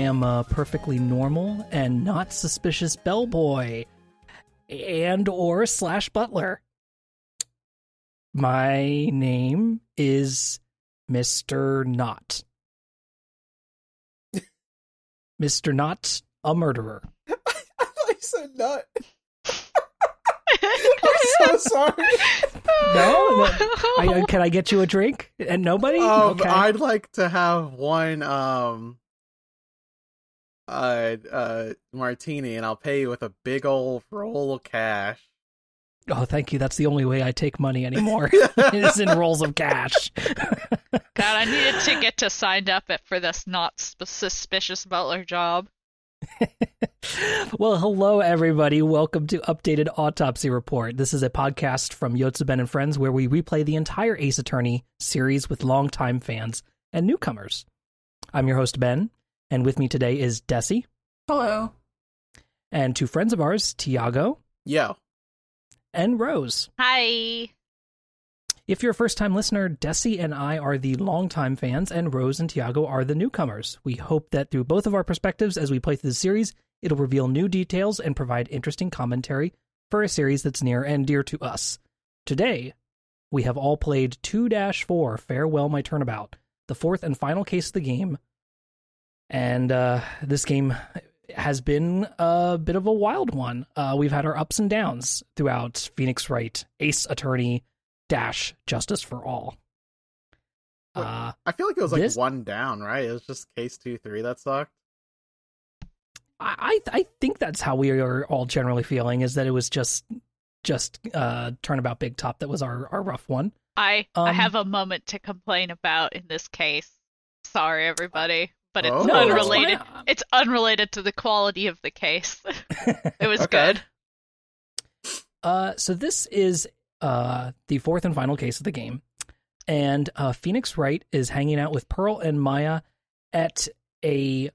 Hello, I am a perfectly normal and not suspicious bellboy and or slash butler. My name is Mr. Not. Mr. Not, a murderer. I thought you said nut. I'm so sorry. No? I, can I get you a drink? And nobody? Um, okay. I'd like to have one um uh uh martini and I'll pay you with a big old roll of cash. Oh, thank you. That's the only way I take money anymore. it's in rolls of cash. God, I needed to get to signed up for this not suspicious butler job. well, hello everybody. Welcome to Updated Autopsy Report. This is a podcast from Yotsuben and Friends where we replay the entire Ace Attorney series with longtime fans and newcomers. I'm your host Ben, and with me today is Dessy Hello. and two friends of ours, Tiago Yo. and Rose. Hi. If you're a first time listener, Dessy and I are the longtime fans, and Rose and Tiago are the newcomers. We hope that through both of our perspectives as we play through the series, it'll reveal new details and provide interesting commentary for a series that's near and dear to us. Today, we have all played 2 4 Farewell My Turnabout, the fourth and final case of the game. And uh, this game has been a bit of a wild one. Uh, we've had our ups and downs throughout Phoenix Wright, Ace Attorney, dash justice for all. Uh, I feel like it was like This- one down, right? It was just case two three that sucked. I I think that's how we are all generally feeling is that it was just just uh turnabout big top that was our our rough one. I I Um, have a moment to complain about in this case. Sorry, everybody, but it's Oh. Unrelated. fine. It's unrelated to the quality of the case. it was Okay. good. Uh, so this is uh the fourth and final case of the game, and uh, Phoenix Wright is hanging out with Pearl and Maya at a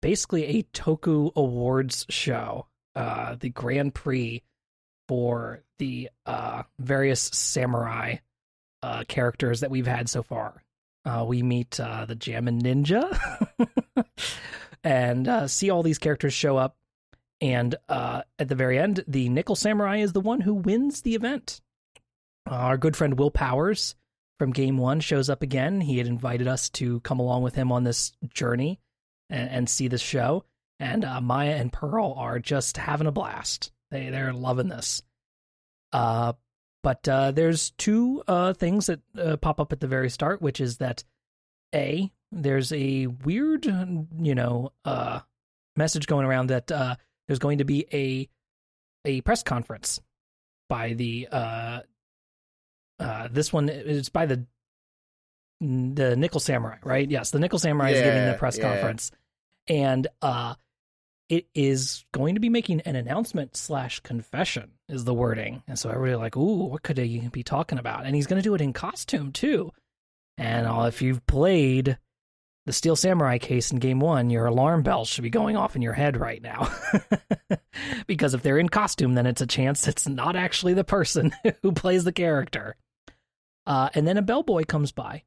basically a Toku Awards show, uh, the Grand Prix for the uh various samurai uh characters that we've had so far. Uh, we meet uh, the Jammin Ninja and uh, see all these characters show up and uh, at the very end, the Nickel Samurai is the one who wins the event. Uh, our good friend Will Powers from Game One shows up again. He had invited us to come along with him on this journey and, and see the show. And uh, Maya and Pearl are just having a blast. They they're loving this. Uh, but uh, there's two uh, things that uh, pop up at the very start, which is that a there's a weird, you know, uh, message going around that uh, there's going to be a a press conference by the uh uh this one is by the the Nickel Samurai, right? Yes, the Nickel Samurai is giving the press yeah. conference. And uh it is going to be making an announcement slash confession is the wording. And so everybody like, ooh, what could he be talking about? And he's gonna do it in costume too. And if you've played the Steel Samurai case in game one, your alarm bells should be going off in your head right now. because if they're in costume, then it's a chance it's not actually the person who plays the character. Uh, and then a bellboy comes by.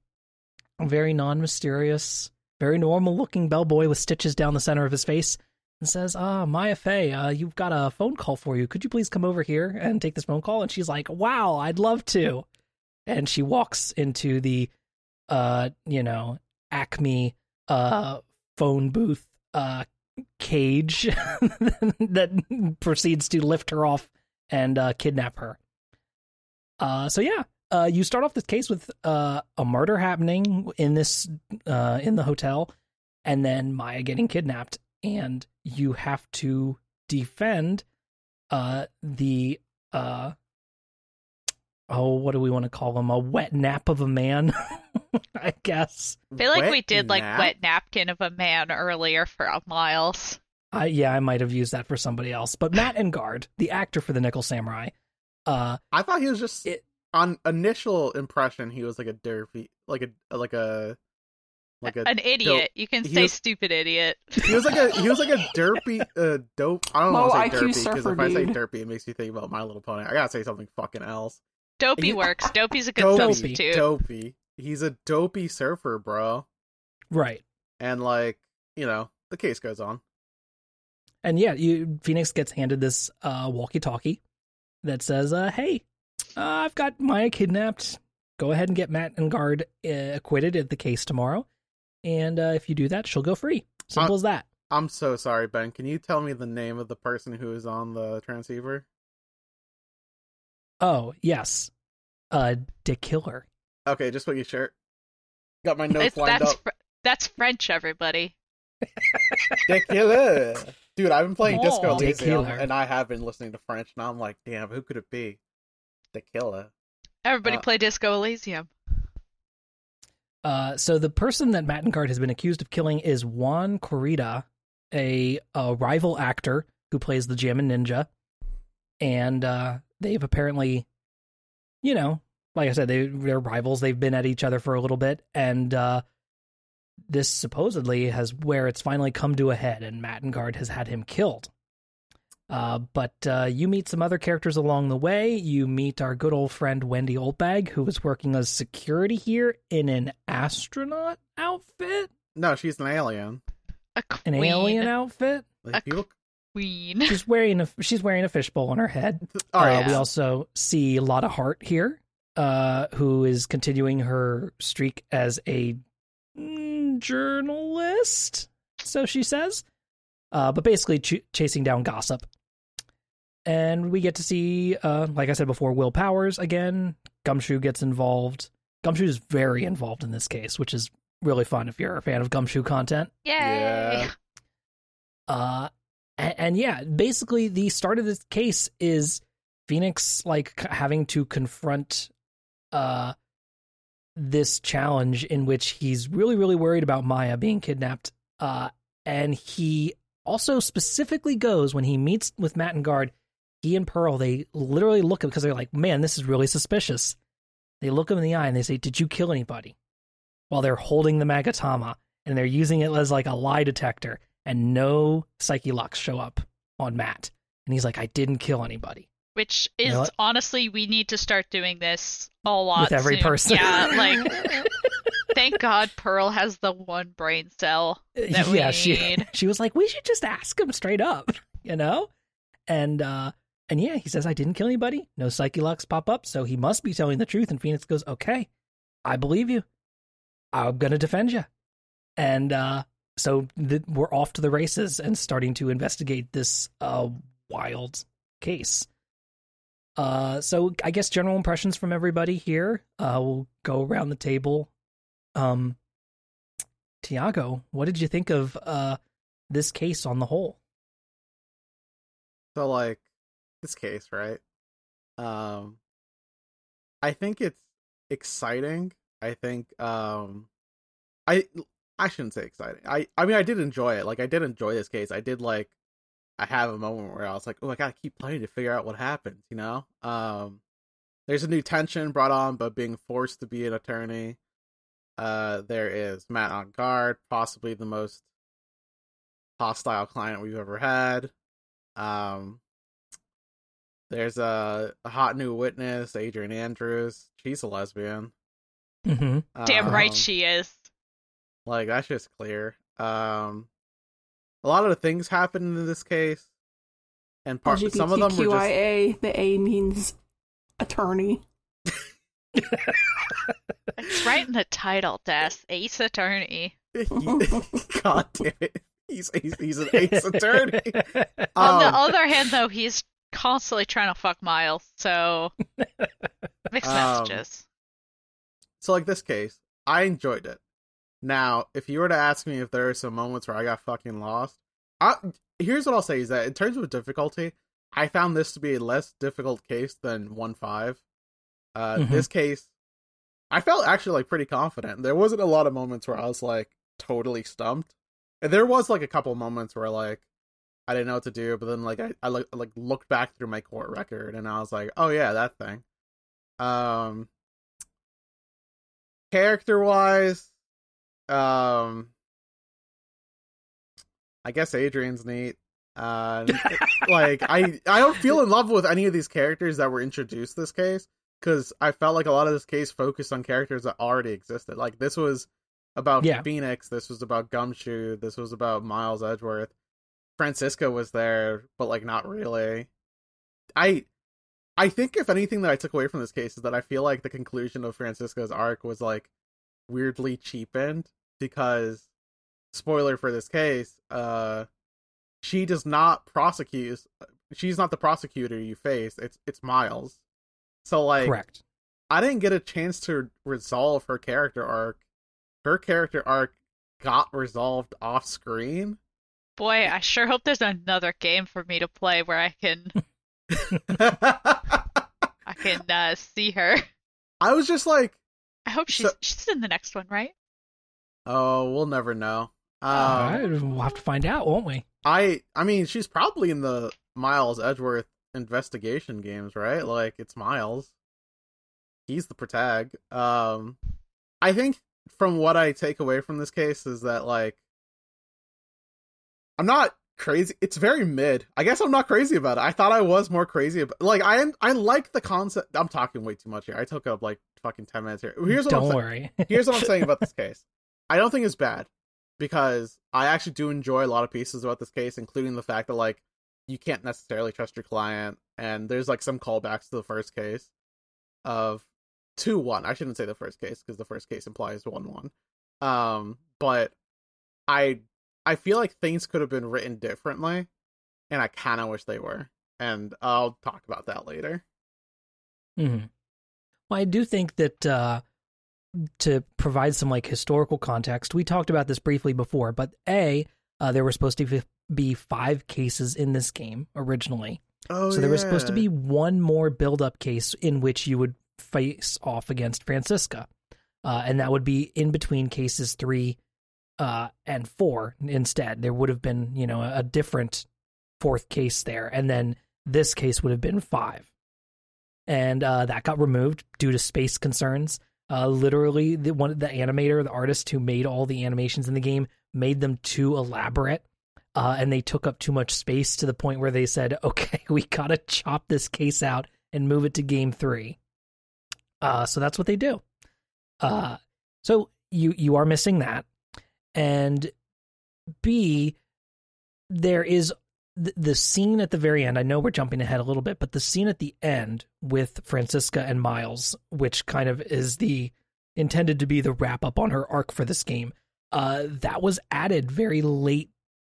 A very non mysterious, very normal looking bellboy with stitches down the center of his face and says, Ah, Maya Fey, uh, you've got a phone call for you. Could you please come over here and take this phone call? And she's like, Wow, I'd love to. And she walks into the, uh, you know, Acme uh, phone booth uh, cage that proceeds to lift her off and uh, kidnap her. Uh, so yeah, uh, you start off this case with uh, a murder happening in this uh, in the hotel, and then Maya getting kidnapped, and you have to defend uh, the uh, oh, what do we want to call him? A wet nap of a man, I guess. I feel like Wet we did like wet napkin of a man earlier for uh, Miles. I yeah, I might have used that for somebody else. But Matt Engarde, the actor for the Nickel Samurai, uh, I thought he was just It- on initial impression he was like a derpy like a like a like a An idiot. You can say was- stupid idiot. he was like a he was like a derpy uh dope I don't Low want to say IQ derpy because if I say dude. derpy it makes me think about My Little Pony. I gotta say something fucking else. Dopey He- works. Dopey's a good Dopey, substitute. dopey. He's a dopey surfer, bro. right. And like you know, the case goes on. And yeah, you Phoenix gets handed this uh, walkie-talkie that says, uh, "Hey, uh, I've got Maya kidnapped. Go ahead and get Matt Engarde uh, acquitted at the case tomorrow, and uh, if you do that, she'll go free. Simple Uh, as that." I'm so sorry, Ben. Can you tell me the name of the person who is on the transceiver? Oh yes, uh, de Killer. Okay, just making sure. Got my notes It's, lined that's up. fr- that's French, everybody. de Killer. Dude, I've been playing Disco Oh. Dick Elysium, and I have been listening to French, and I'm like, damn, who could it be? de Killer. Everybody Uh, play Disco Elysium. Uh, so the person that Matt Engarde has been accused of killing is Juan Corrida, a, a rival actor who plays the Jammin' Ninja, and uh, they've apparently, you know, like I said, they they're rivals. They've been at each other for a little bit, and uh, this supposedly has where it's finally come to a head, and Matt Engarde has had him killed. Uh, but uh, you meet some other characters along the way. You meet our good old friend Wendy Oldbag, who is working as security here in an astronaut outfit, No, she's an alien. A an alien outfit. Like, A people... Queen. She's wearing a she's wearing a fishbowl on her head. All right, Uh, we also see Lotta Hart here, uh, who is continuing her streak as a mm, journalist, so she says, uh, but basically ch- chasing down gossip. And we get to see, uh, like I said before, Will Powers again. Gumshoe gets involved. Gumshoe is very involved in this case, which is really fun if you're a fan of Gumshoe content. Yay! Yeah. Uh, and, and yeah, basically the start of this case is Phoenix like c- having to confront uh this challenge in which he's really really worried about Maya being kidnapped. Uh, and he also specifically goes when he meets with Matt Engarde. He and Pearl they literally look at because they're like, man, this is really suspicious. They look him in the eye and they say, "Did you kill anybody?" While they're holding the Magatama and they're using it as like a lie detector and no psyche locks show up on Matt. And he's like, I didn't kill anybody. Which You is know honestly, we need to start doing this a lot With every soon. person. Yeah, like thank God Pearl has the one brain cell that we yeah, she need. she was like, we should just ask him straight up, you know? And uh and yeah, he says, I didn't kill anybody. No psyche locks pop up, so he must be telling the truth. And Phoenix goes, Okay, I believe you. I'm gonna defend you. And uh so th- we're off to the races and starting to investigate this uh wild case. Uh, so I guess general impressions from everybody here. Uh, we'll go around the table. Um, Tiago, what did you think of uh this case on the whole? So like this case, right? Um I think it's exciting. I think um I I shouldn't say exciting. I I mean I did enjoy it. Like I did enjoy this case. I did like I have a moment where I was like, "Oh, I got to keep playing to figure out what happens," you know? Um there's a new tension brought on by being forced to be an attorney. Uh there is Matt Engarde, possibly the most hostile client we've ever had. Um, there's a, a hot new witness, Adrian Andrews. She's a lesbian. Mm-hmm. Damn right Um, she is. Like that's just clear. Um, a lot of the things happen in this case, and part some of them were just the A means attorney. It's right in the title, Des. Ace Attorney. God damn it. He's, he's, he's an ace attorney. On the Um, other hand, though, he's constantly trying to fuck Miles, so mixed Um, messages. So like this case, I enjoyed it. Now, if you were to ask me if there are some moments where I got fucking lost, I, here's what I'll say is that in terms of difficulty, I found this to be a less difficult case than one five. Uh, Mhm. This case, I felt actually like pretty confident. There wasn't a lot of moments where I was like totally stumped, and there was like a couple moments where like I didn't know what to do, but then like I, I like, like looked back through my court record and I was like, oh yeah, that thing. Um, character wise, um, I guess Adrian's neat. Uh, like I, I don't feel in love with any of these characters that were introduced this case because I felt like a lot of this case focused on characters that already existed. Like this was about Yeah. Phoenix. This was about Gumshoe. This was about Miles Edgeworth. Franziska was there, but like not really. I I think if anything that I took away from this case is that I feel like the conclusion of Franziska's arc was like weirdly cheapened because spoiler for this case, uh she does not prosecute she's not the prosecutor you face. It's it's Miles. So like Correct. I didn't get a chance to resolve her character arc. Her character arc got resolved off screen. Boy, I sure hope there's another game for me to play where I can I can uh, see her. I was just like, I hope she's So- she's in the next one, right? oh, we'll never know. Um, All right, we'll have to find out, won't we? I I mean, she's probably in the Miles Edgeworth investigation games, right? Like it's Miles. He's the protag. Um I think from what I take away from this case is that like I'm not crazy. It's very mid. I guess I'm not crazy about it. I thought I was more crazy about like I am I like the concept. I'm talking way too much here. I took up like fucking 10 minutes here. Here's what Don't I'm worry. Here's what I'm saying about this case. I don't think it's bad because I actually do enjoy a lot of pieces about this case, including the fact that like you can't necessarily trust your client, and there's like some callbacks to the first case of two one. I shouldn't say the first case because the first case implies one one. Um, but I I feel like things could have been written differently, and I kind of wish they were. And I'll talk about that later. mm-hmm. Well, I do think that uh, to provide some like historical context, we talked about this briefly before, but a uh, there were supposed to be- be five cases in this game originally, Oh, so there was supposed to be one more build-up case in which you would face off against Franziska, uh, and that would be in between cases three uh, and four. Instead, there would have been you know a, a different fourth case there, and then this case would have been five. And uh, that got removed due to space concerns. Uh, literally, the one the animator, the artist who made all the animations in the game, made them too elaborate, uh, and they took up too much space to the point where they said, "Okay, we gotta chop this case out and move it to game three. Uh, so that's what they do. Uh, so you you are missing that, and B, there is the, the scene at the very end. I know we're jumping ahead a little bit, but the scene at the end with Franziska and Miles, which kind of is the intended to be the wrap up on her arc for this game, uh, that was added very late,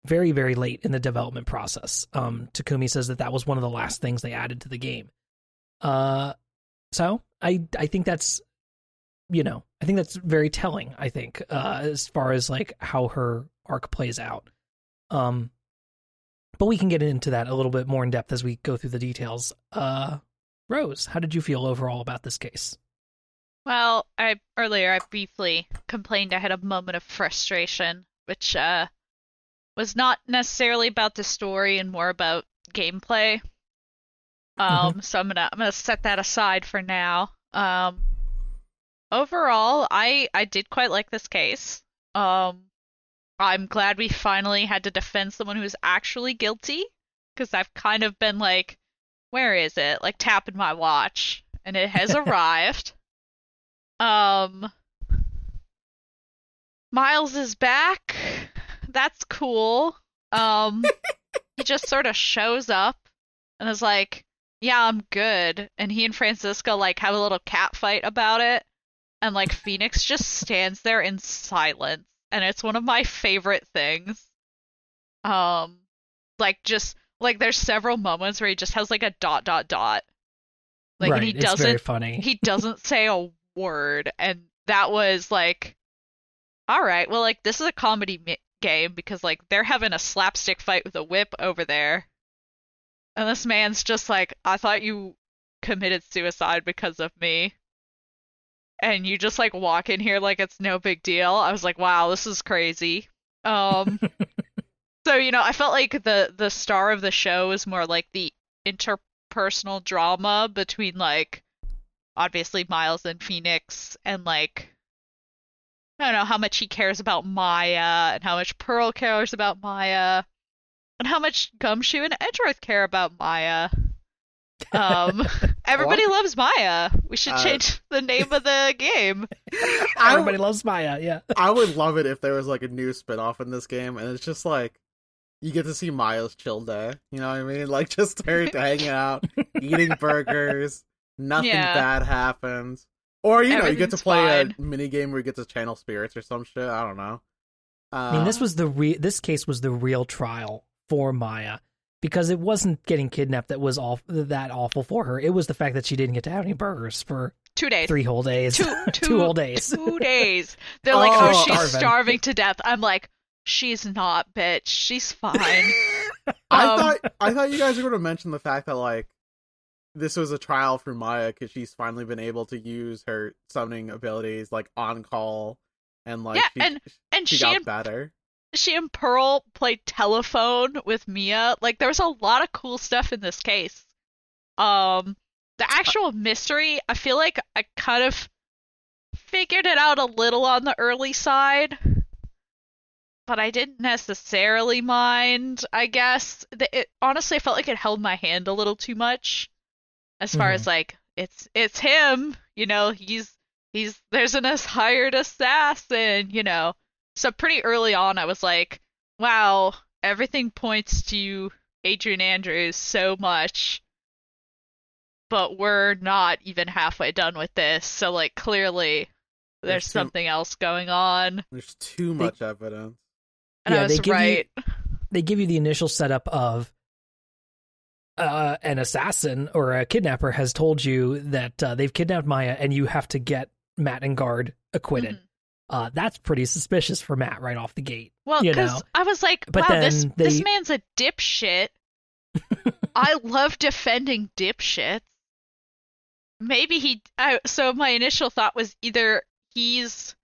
very very late in the development process. Um, Takumi says that that was one of the last things they added to the game. Uh, so I I think that's you know I think that's very telling. I think uh, as far as like how her arc plays out. Um, but we can get into that a little bit more in depth as we go through the details. Uh, Rose, how did you feel overall about this case? Well, I earlier I briefly complained I had a moment of frustration, which uh was not necessarily about the story and more about gameplay. Um, so I'm gonna I'm gonna set that aside for now. Um, overall, I I did quite like this case. Um, I'm glad we finally had to defend someone who's actually guilty, because I've kind of been like, where is it? Like tapping my watch, and it has arrived. Um, Miles is back. That's cool. Um, he just sort of shows up and is like, "Yeah, I'm good." And he and Franziska like have a little cat fight about it, and like Phoenix just stands there in silence, and it's one of my favorite things. Um, like just like there's several moments where he just has like a dot dot dot, like right, and he it's doesn't funny. he doesn't say a word and that was like all right well like this is a comedy mi- game because like they're having a slapstick fight with a whip over there. And this man's just like i thought you committed suicide because of me. And you just like walk in here like it's no big deal. I was like wow this is crazy. Um so you know i felt like the the star of the show is more like the interpersonal drama between like obviously Miles and Phoenix and like I don't know how much he cares about Maya and how much Pearl cares about Maya and how much Gumshoe and Edgeworth care about Maya. Um, everybody loves Maya. We should Uh, change the name of the game. Everybody loves Maya. Yeah. I would love it if there was like a new spin-off in this game and it's just like you get to see Maya's chill day. You know what I mean? Like just her hanging out, eating burgers, nothing Yeah. bad happens. Or you know, you get to play fine. a mini game where you get to channel spirits or some shit. I don't know. Uh, I mean, this was the re- this case was the real trial for Maya because it wasn't getting kidnapped that was all that awful for her. It was the fact that she didn't get to have any burgers for Two days. three whole days, Two, two two, whole days. Two days. They're like, Oh, oh, she's starving. starving to death. I'm like, she's not, bitch. She's fine. I Um, thought I thought you guys were going to mention the fact that like this was a trial for Maya because she's finally been able to use her summoning abilities like on call and like Yeah, she, and- and she, she got and better. she and Pearl played telephone with Mia. Like there was a lot of cool stuff in this case. Um the actual mystery, I feel like I kind of figured it out a little on the early side. But I didn't necessarily mind, I guess. It honestly I felt like it held my hand a little too much. As far Mhm. as like it's it's him, you know, he's he's there's an as hired assassin, you know. So pretty early on, I was like, wow, everything points to Adrian Andrews so much, but we're not even halfway done with this. So, like, clearly there's There's too- something else going on. There's too They- much evidence. And Yeah, I they was give you- right. they give you the initial setup of uh, an assassin or a kidnapper has told you that uh, they've kidnapped Maya and you have to get Matt Engarde acquitted. Mhm. Uh, that's pretty suspicious for Matt right off the gate. Well, you because know. I was like, But wow, this then this man's a dipshit. I love defending dipshits. Maybe he. I, so my initial thought was either he's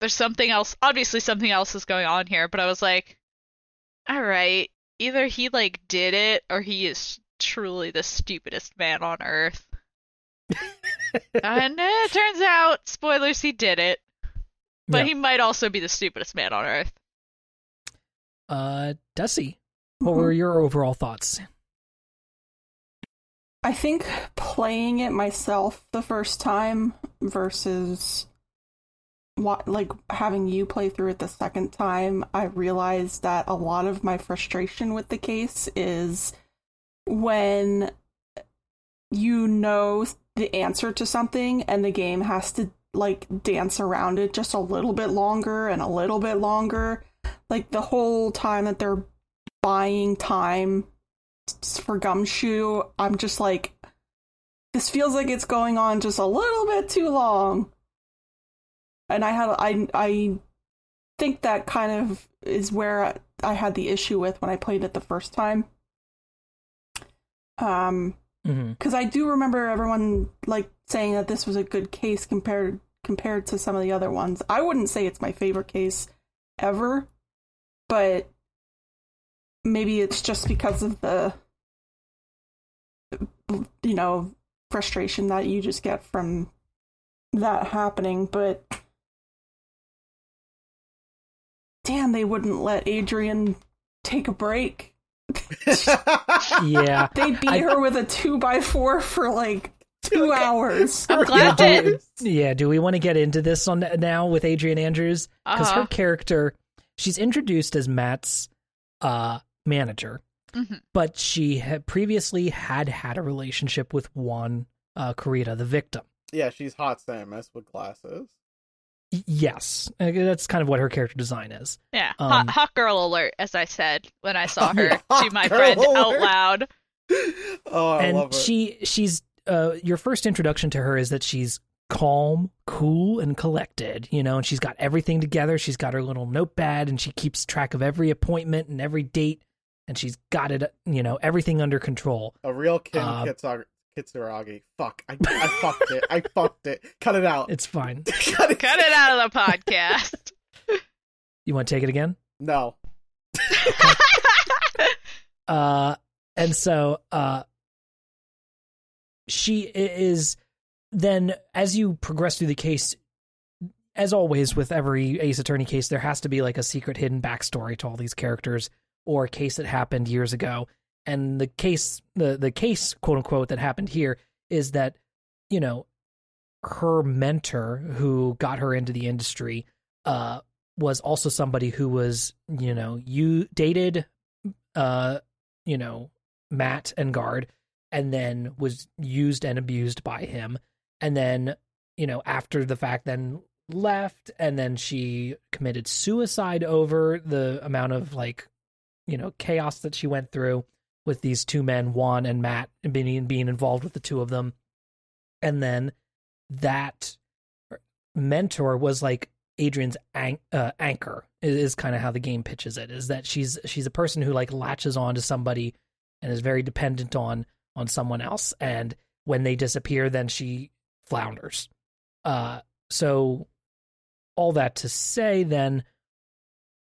there's something else. Obviously, something else is going on here. But I was like, all right, either he like did it or he is truly the stupidest man on earth. and eh, it turns out, spoilers, he did it. But Yeah. he might also be the stupidest man on earth. Uh, Dessy, what Mhm. were your overall thoughts? I think playing it myself the first time versus what like having you play through it the second time, I realized that a lot of my frustration with the case is when you know the answer to something and the game has to like dance around it just a little bit longer and a little bit longer. Like the whole time that they're buying time for Gumshoe, I'm just like, this feels like it's going on just a little bit too long. And I had, I, I think that kind of is where I had the issue with when I played it the first time. Um, because I do remember everyone like saying that this was a good case compared compared to some of the other ones. I wouldn't say it's my favorite case ever, but maybe it's just because of the you know frustration that you just get from that happening, but damn, they wouldn't let Adrian take a break. Yeah. They beat I- her with a two by four for like two hours. I'm glad Yeah, that do, yeah, do we want to get into this on now with Adrian Andrews? Because Uh-huh. her character, she's introduced as Matt's uh, manager, Mhm. but she had previously had had a relationship with Juan uh, Corrida, the victim. yeah, she's hot Samus with glasses. Y- Yes, Uh, that's kind of what her character design is. Yeah, Um, hot, hot girl alert, as I said when I saw her to my girl friend out loud. Oh, I love and she she's uh, your first introduction to her is that she's calm, cool, and collected. You know, and she's got everything together. She's got her little notepad, and she keeps track of every appointment and every date, and she's got it. You know, everything under control. A real Kim Uh, Kitsar- Kitsuragi. Fuck. I, I fucked it. I fucked it. Cut it out. It's fine. Cut it. Cut it out of the podcast. You want to take it again? No. Uh, and so uh, she is then as you progress through the case. As always, with every Ace Attorney case, there has to be like a secret hidden backstory to all these characters or a case that happened years ago. And the case, the the case, quote unquote, that happened here is that you know her mentor who got her into the industry uh, was also somebody who was you know you dated uh you know Matt Engarde and then was used and abused by him. And then you know after the fact then left and then she committed suicide over the amount of like you know chaos that she went through with these two men Juan and Matt and being being involved with the two of them. And then that mentor was like Adrian's an- uh, anchor is, is kind of how the game pitches it is that she's she's a person who like latches on to somebody and is very dependent on on someone else and when they disappear then she flounders. Uh so all that to say then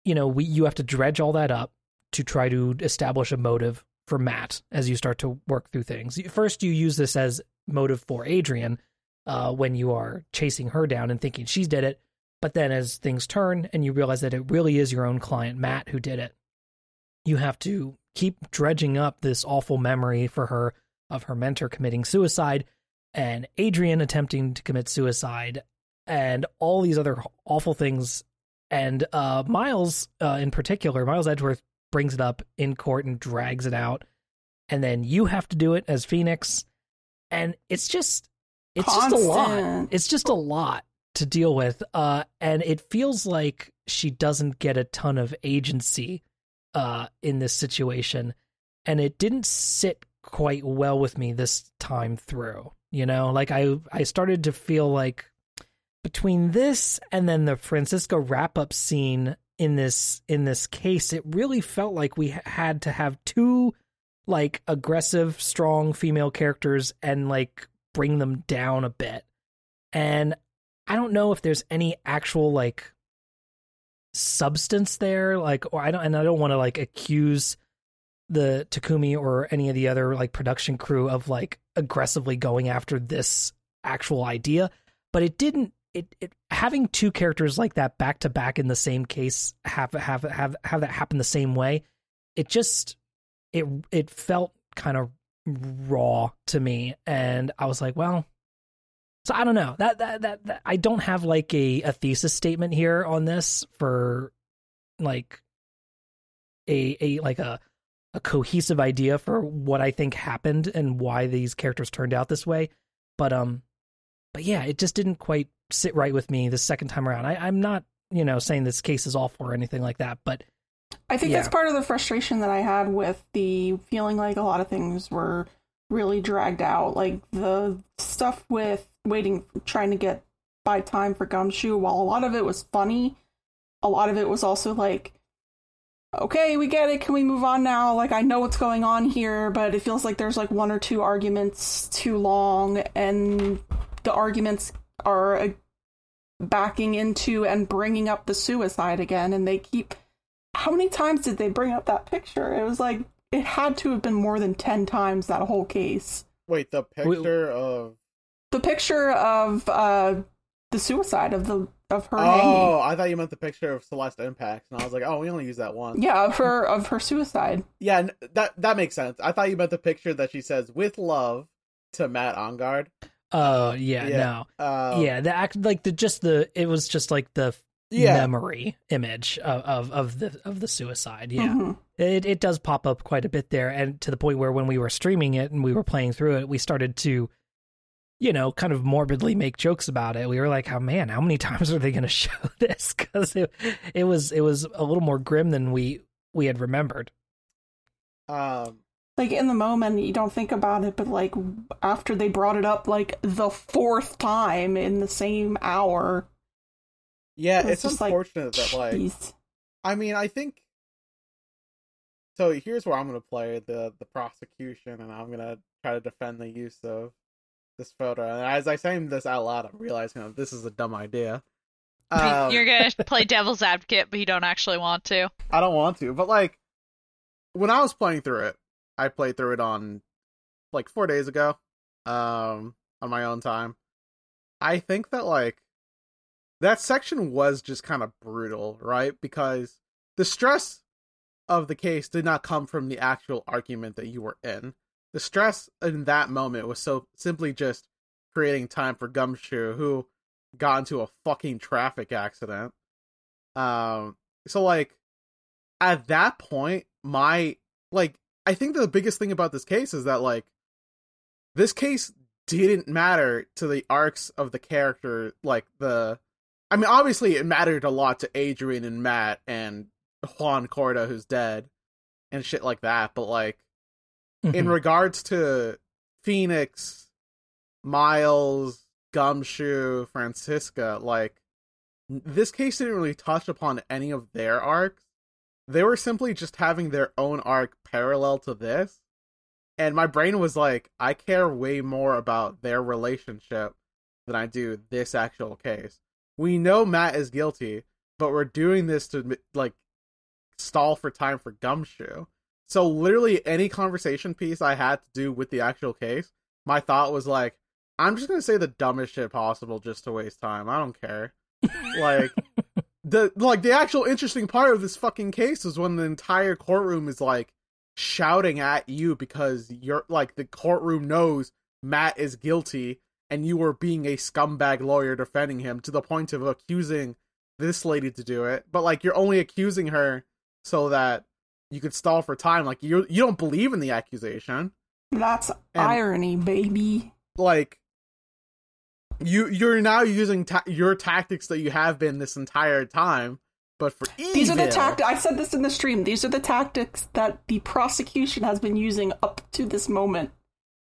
you know we you have to dredge all that up to try to establish a motive for Matt as you start to work through things first you use this as motive for Adrian uh, when you are chasing her down and thinking she's did it. But then as things turn and you realize that it really is your own client, Matt, who did it, you have to keep dredging up this awful memory for her of her mentor committing suicide and Adrian attempting to commit suicide and all these other awful things. And uh, Miles, uh, in particular, Miles Edgeworth brings it up in court and drags it out. And then you have to do it as Phoenix. And it's just it's just a lot. It's just a lot to deal with. Uh, and it feels like she doesn't get a ton of agency uh, in this situation. And it didn't sit quite well with me this time through. You know, like I, I started to feel like between this and then the Franziska wrap up scene in this in this case, it really felt like we had to have two like aggressive, strong female characters and like bring them down a bit. And I don't know if there's any actual like substance there, like or I don't and I don't want to like accuse the Takumi or any of the other like production crew of like aggressively going after this actual idea, but it didn't it, it having two characters like that back to back in the same case have have have have that happen the same way. It just it it felt kind of raw to me and I was like, well, so I don't know. That, that that that I don't have like a a thesis statement here on this for like a a like a a cohesive idea for what I think happened and why these characters turned out this way. But um but yeah, it just didn't quite sit right with me the second time around. I, I'm not, you know, saying this case is awful or anything like that, but I think Yeah. that's part of the frustration that I had with the feeling like a lot of things were really dragged out. Like the stuff with waiting, trying to get by time for Gumshoe, while a lot of it was funny, a lot of it was also like, okay, we get it. Can we move on now? Like, I know what's going on here, but it feels like there's like one or two arguments too long, and the arguments are uh, backing into and bringing up the suicide again, and they keep how many times did they bring up that picture? It was like it had to have been more than 10 times that whole case. Wait, the picture of The picture of uh the suicide of the of her oh, hanging. I thought you meant the picture of Celeste Inpax, and I was like, oh, we only use that one. Yeah, of her of her suicide. yeah, n- that that makes sense. I thought you meant the picture that she says with love to Matt Engarde. Oh yeah, Yeah. no. Um, yeah, the act like the just the it was just like the yeah, memory image of, of of the of the suicide. Yeah. Mhm. It it does pop up quite a bit there, and to the point where when we were streaming it and we were playing through it, we started to, you know, kind of morbidly make jokes about it. We were like, "Oh man, how many times are they going to show this?" Because it it was it was a little more grim than we we had remembered. Um, Like in the moment you don't think about it, but like after they brought it up like the fourth time in the same hour. yeah, It's it's, just like, unfortunate that like Jeez. I mean, I think. So here's where I'm gonna play the the prosecution, and I'm gonna try to defend the use of this photo. And as I say this out loud, I'm realizing that this is a dumb idea. Um, You're gonna play devil's advocate, but you don't actually want to. I don't want to, but like when I was playing through it, I played through it on like four days ago, um, on my own time. I think that like that section was just kind of brutal, right? Because the stress of the case did not come from the actual argument that you were in. The stress in that moment was so simply just creating time for Gumshoe, who got into a fucking traffic accident. Um, so like at that point, my like I think the biggest thing about this case is that like this case didn't matter to the arcs of the character like the I mean obviously it mattered a lot to Adrian and Matt and Juan Corda who's dead and shit like that but like in Mhm. regards to Phoenix Miles Gumshoe Franziska like this case didn't really touch upon any of their arcs they were simply just having their own arc parallel to this. And my brain was like i care way more about their relationship than i do this actual case. We know matt is guilty but we're doing this to like stall for time for gumshoe. So literally any conversation piece i had to do with the actual case my thought was like i'm just gonna say the dumbest shit possible just to waste time. I don't care. Like the like the actual interesting part of this fucking case is when the entire courtroom is like shouting at you because you're like the courtroom knows Matt is guilty and you were being a scumbag lawyer defending him to the point of accusing this lady to do it. But like you're only accusing her so that you could stall for time. Like you you don't believe in the accusation. That's irony, baby. like you you're now using ta- your tactics that you have been this entire time but for These are the tactics. I said this in the stream. These are the tactics that the prosecution has been using up to this moment.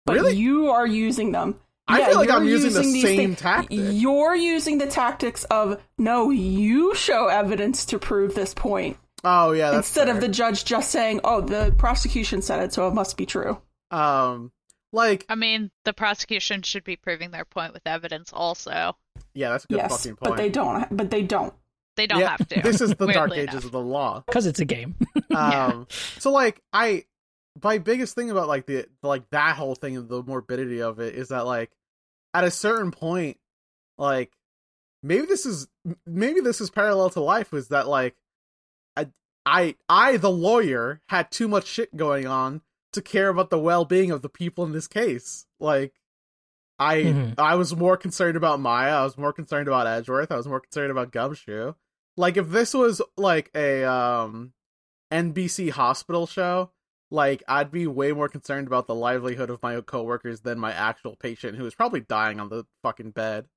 But Really? you are using them. I feel like I'm using the these same thi- tactic. You're using the tactics of no, you show evidence to prove this point oh yeah that's instead of the judge just saying, "Oh, the prosecution said it, so it must be true." um like I mean, the prosecution should be proving their point with evidence also. yeah that's a good yes, fucking point but they don't. But they don't. They don't Yeah, have to. this is the dark weirdly ages enough. of the law because it's a game. um so like i my biggest thing about like the like that whole thing and the morbidity of it is that like at a certain point like maybe this is maybe this is parallel to life was that like I, I i the lawyer had too much shit going on to care about the well-being of the people in this case like i Mhm. i was more concerned about maya i was more concerned about edgeworth i was more concerned about gumshoe like if this was like a um nbc hospital show like i'd be way more concerned about the livelihood of my coworkers than my actual patient who is probably dying on the fucking bed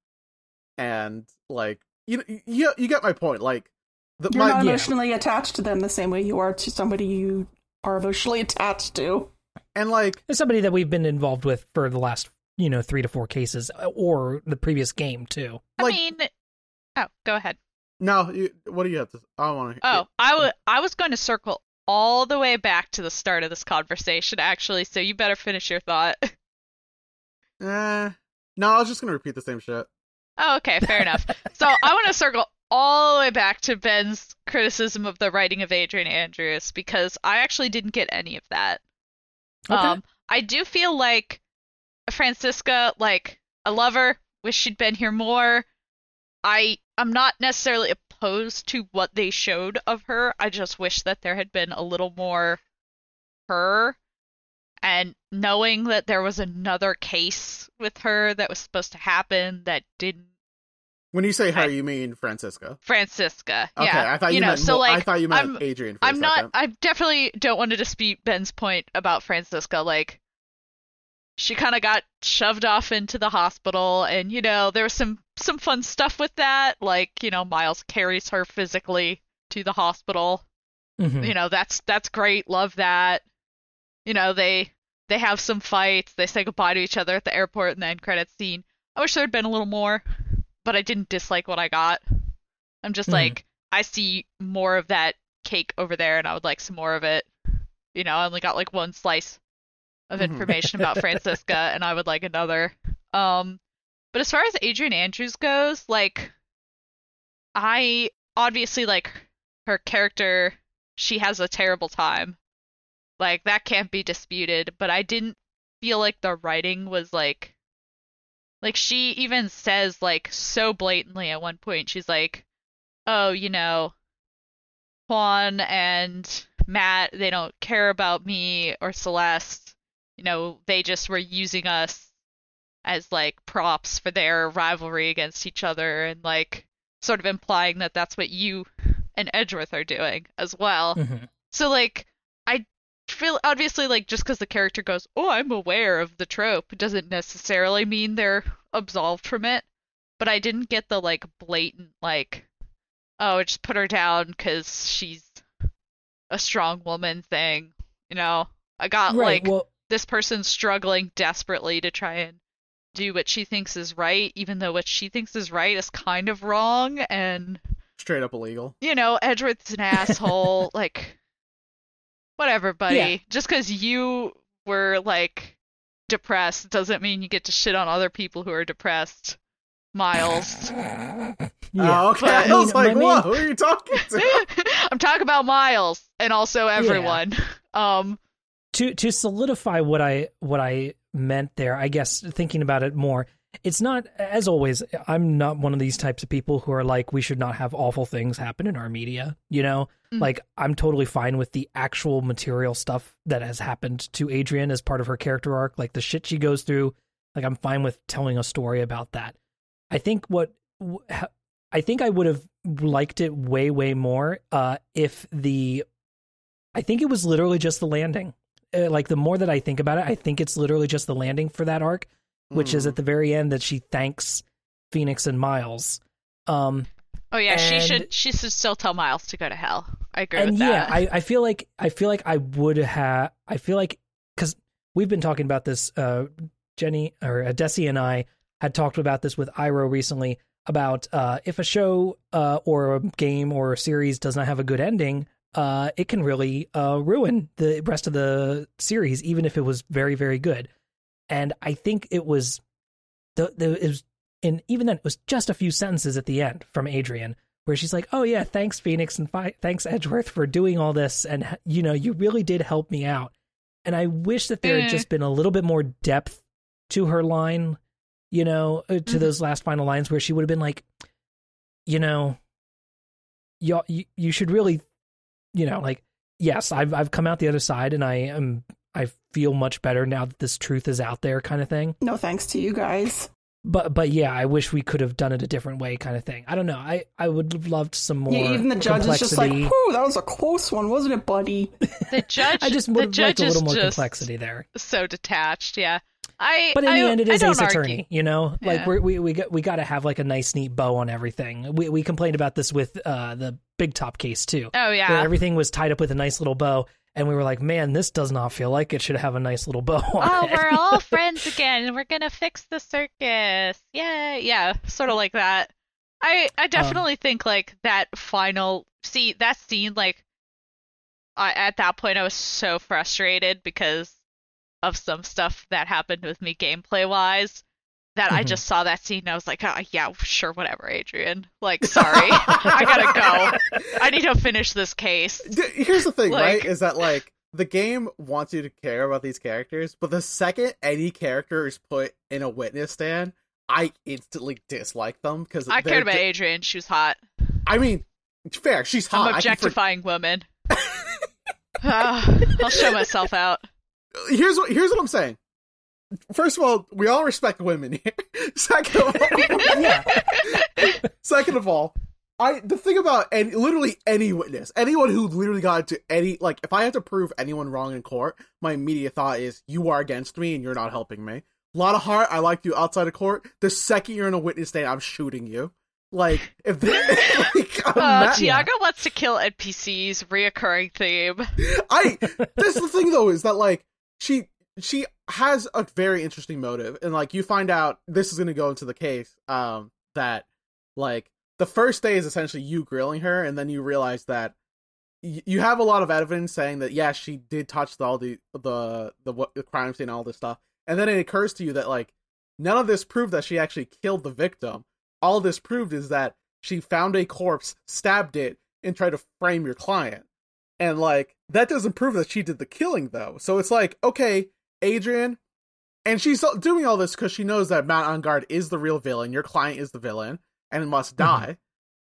and like you you you get my point like the, You're my, not yeah. emotionally attached to them the same way you are to somebody you are emotionally attached to. and like As somebody that we've been involved with for the last, you know, three to four cases, uh, or the previous game too. I like- mean, oh, go ahead. No you, what do you have to i want to Oh, I wa- I was going to circle all the way back to the start of this conversation, actually. So you better finish your thought. eh, no i was just gonna repeat the same shit Oh, okay, fair enough. So I want to circle all the way back to Ben's criticism of the writing of Adrian Andrews because I actually didn't get any of that. Okay. Um, I do feel like Franziska, like, I love her. Wish she'd been here more. I I'm not necessarily opposed to what they showed of her. I just wish that there had been a little more her. And knowing that there was another case with her that was supposed to happen that didn't when you say her I- you mean franziska Franziska. okay yeah. i thought you, know, meant so like i thought you meant I'm- adrian a I'm not. I definitely don't want to dispute Ben's point about Franziska. Like, she kind of got shoved off into the hospital, and you know there was some some fun stuff with that. Like, you know, Miles carries her physically to the hospital. Mhm. You know, that's that's great. Love that. You know, they they have some fights. They say goodbye to each other at the airport, and then credits scene. I wish there had been a little more, but I didn't dislike what I got. I'm just Mhm. like, I see more of that cake over there, and I would like some more of it. You know, I only got like one slice of Mhm. information about Franziska, and I would like another. Um, but as far as Adrian Andrews goes, like, I obviously like her character. She has a terrible time. Like that can't be disputed, but I didn't feel like the writing was like like she even says like so blatantly at one point she's like, "Oh, you know, Juan and Matt. They don't care about me or Celeste. You know, they just were using us as like props for their rivalry against each other and like sort of implying that that's what you and Edgeworth are doing as well. Mhm. So like I feel obviously like just because the character goes, "Oh, I'm aware of the trope," doesn't necessarily mean they're absolved from it. But I didn't get the like blatant like, "Oh, just put her down because she's a strong woman" thing. You know, I got right. like well, this person's struggling desperately to try and do what she thinks is right, even though what she thinks is right is kind of wrong. And Straight up illegal. you know, Edgeworth's an asshole. like, whatever, buddy. Yeah. Just because you were like depressed doesn't mean you get to shit on other people who are depressed. Miles. yeah. Oh, okay. But- I was I like, mean- whoa, who are you talking to? I'm talking about Miles and also everyone. Um, to to solidify what I what I meant there, I guess thinking about it more, it's not as always. I'm not one of these types of people who are like we should not have awful things happen in our media. You know, Mhm. like I'm totally fine with the actual material stuff that has happened to Adrian as part of her character arc, like the shit she goes through. Like I'm fine with telling a story about that. I think what I think I would have liked it way way more uh, if the I think it was literally just the landing. Uh, like the more that I think about it, I think it's literally just the landing for that arc, which is Mm. at the very end that she thanks Phoenix and Miles. Um, oh yeah, she should she should still tell Miles to go to hell. I agree and with yeah, that. I, I feel like I feel like I would have. I feel like because we've been talking about this. Uh, Jenny or uh, Dessy and I had talked about this with Iro recently about uh, if a show uh, or a game or a series does not have a good ending, uh, it can really uh, ruin the rest of the series, even if it was very very good. And I think it was the, the it was and even then it was just a few sentences at the end from Adrian where she's like, "Oh yeah, thanks Phoenix and fi- thanks Edgeworth for doing all this, and you know you really did help me out." And I wish that there had Mm. just been a little bit more depth to her line, you know, uh, to Mhm. those last final lines where she would have been like, you know, y'all, you you should really, you know, like yes, I've I've come out the other side, and I am I feel much better now that this truth is out there, kind of thing No thanks to you guys. but but yeah, I wish we could have done it a different way, kind of thing. I don't know. I I would have loved some more. Yeah, even the judge is just like, complexity. whew, that was a close one, wasn't it, buddy? the judge I just the would have liked judge a is little more just complexity there. so detached, yeah. I But in I, the end, it is Ace argue. Attorney. You know, like Yeah. we're, we we got we got to have like a nice, neat bow on everything. We we complained about this with uh the Big Top case too, Oh yeah. everything was tied up with a nice little bow, and we were like, man, this does not feel like it should have a nice little bow on Oh, it. Oh, we're all friends again, and we're gonna fix the circus. Yeah, yeah, sort of like that. I Um, I definitely think like that final see that scene like I, at that point I was so frustrated because of some stuff that happened with me gameplay wise that I Mhm. just saw that scene and I was like, oh, yeah, sure, whatever, Adrian. Like, sorry, I gotta go. I need to finish this case. Here's the thing, Like- right? Is that like the game wants you to care about these characters, but the second any character is put in a witness stand, I instantly dislike them because I cared about Adrian. She was hot. I mean, fair. She's hot. I'm I can for- objectifying women. Ah, I'll show myself out. Here's what here's what I'm saying. First of all, we all respect women here. Second of all, yeah, second of all, I the thing about any literally any witness, anyone who literally got into any like if I have to prove anyone wrong in court, my immediate thought is you are against me and you're not helping me. A lot of heart, I like you outside of court. The second you're in a witness stand, I'm shooting you. Like if they, like, Uh, not- Tiago wants to kill NPCs. Reoccurring theme. I that's the thing though is that like she she has a very interesting motive and like you find out this is going to go into the case um that like the first day is essentially you grilling her and then you realize that y- you have a lot of evidence saying that yeah she did touch the, all the the the, the crime scene and all this stuff and then it occurs to you that like none of this proved that she actually killed the victim. All this proved is that she found a corpse stabbed it and tried to frame your client and like that doesn't prove that she did the killing though. So it's like, okay, Adrian, and she's doing all this because she knows that Matt Engarde is the real villain. Your client is the villain and must die.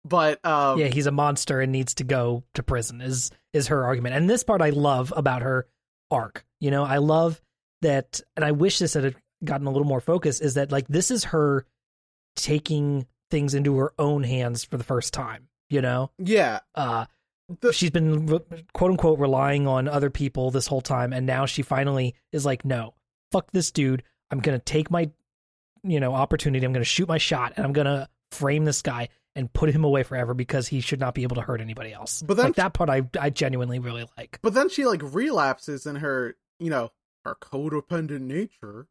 but um, yeah, he's a monster and needs to go to prison. Is is her argument? And this part I love about her arc. You know, I love that, and I wish this had gotten a little more focus. Is that like this is her taking things into her own hands for the first time? You know, yeah, uh, The- she's been quote unquote relying on other people this whole time, and now she finally is like, no, fuck this dude. I'm gonna take my, you know, opportunity. I'm gonna shoot my shot, and I'm gonna frame this guy and put him away forever because he should not be able to hurt anybody else. But then- like that part, I I genuinely really like. but then she like relapses in her, you know, her codependent nature.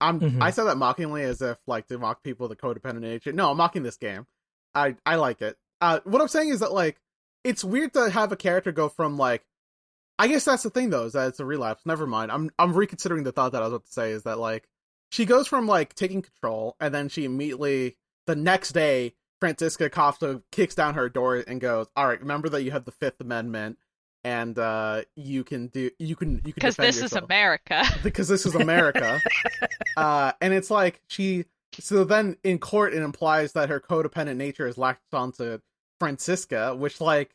I'm Mhm. I said that mockingly as if like to mock people with the codependent nature. No, I'm mocking this game. I I like it. Uh, what I'm saying is that like it's weird to have a character go from like. I guess that's the thing though, is that it's a relapse. Never mind. I'm I'm reconsidering the thought that I was about to say is that like she goes from like taking control and then she immediately the next day Franziska Costa kicks down her door and goes, "All right, remember that you have the Fifth Amendment, and uh, you can do you can you can Because defend this is. America. because this is America." uh, and it's like she so then in court it implies that her codependent nature is latched onto Franziska, which like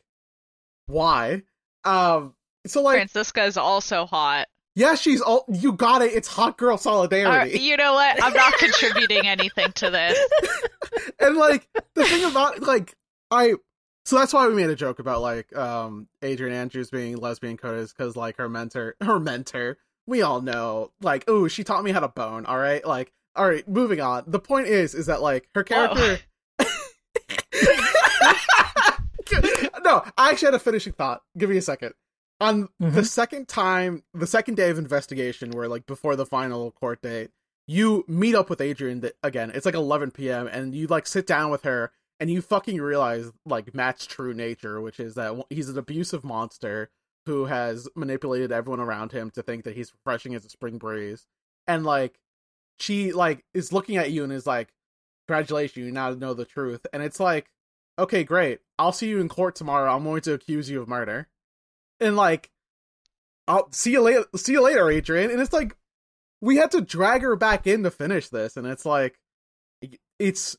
why? Um, so like Franziska is also hot. yeah, she's all you got it. It's hot girl solidarity. you know what? I'm not contributing anything to this. and like the thing about like I so that's why we made a joke about like um Adrian Andrews being lesbian coded is because like her mentor her mentor we all know like oh she taught me how to bone all right like all right moving on the point is is that like her character no I actually had a finishing thought give me a second on the Mhm. second time the second day of investigation where like before the final court date you meet up with Adrian th- again. It's like 11 p.m. and you like sit down with her and you fucking realize like Matt's true nature, which is that he's an abusive monster who has manipulated everyone around him to think that he's refreshing as a spring breeze. And like she like is looking at you and is like, "Congratulations, you now know the truth." And it's like, "Okay, great. I'll see you in court tomorrow. I'm going to accuse you of murder." And like, I'll see you later. See you later, Adrian. And it's like, we had to drag her back in to finish this, and it's like, it's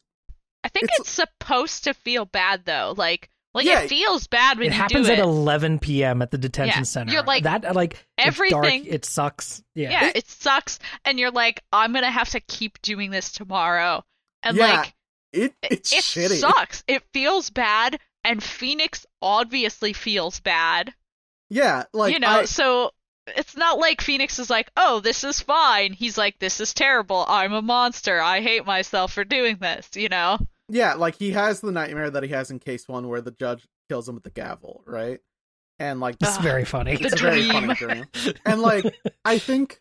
I think It's- it's, supposed to feel bad though. Like, like Yeah. it feels bad when it you happens do at it. 11 p.m. at the detention Yeah, center. you're like, that like it's dark, everything- it sucks. Yeah. yeah, it sucks, and you're like, I'm gonna have to keep doing this tomorrow, and Yeah, like, it it, it's it shitty. sucks. It feels bad, and Phoenix obviously feels bad. Yeah, like you know, I- so it's not like Phoenix is like, oh, this is fine. He's like, this is terrible. I'm a monster. I hate myself for doing this. You know. yeah, like he has the nightmare that he has in case one where the judge kills him with the gavel, right? And like It's Ugh. very funny. It's a very dream. funny dream. And like I think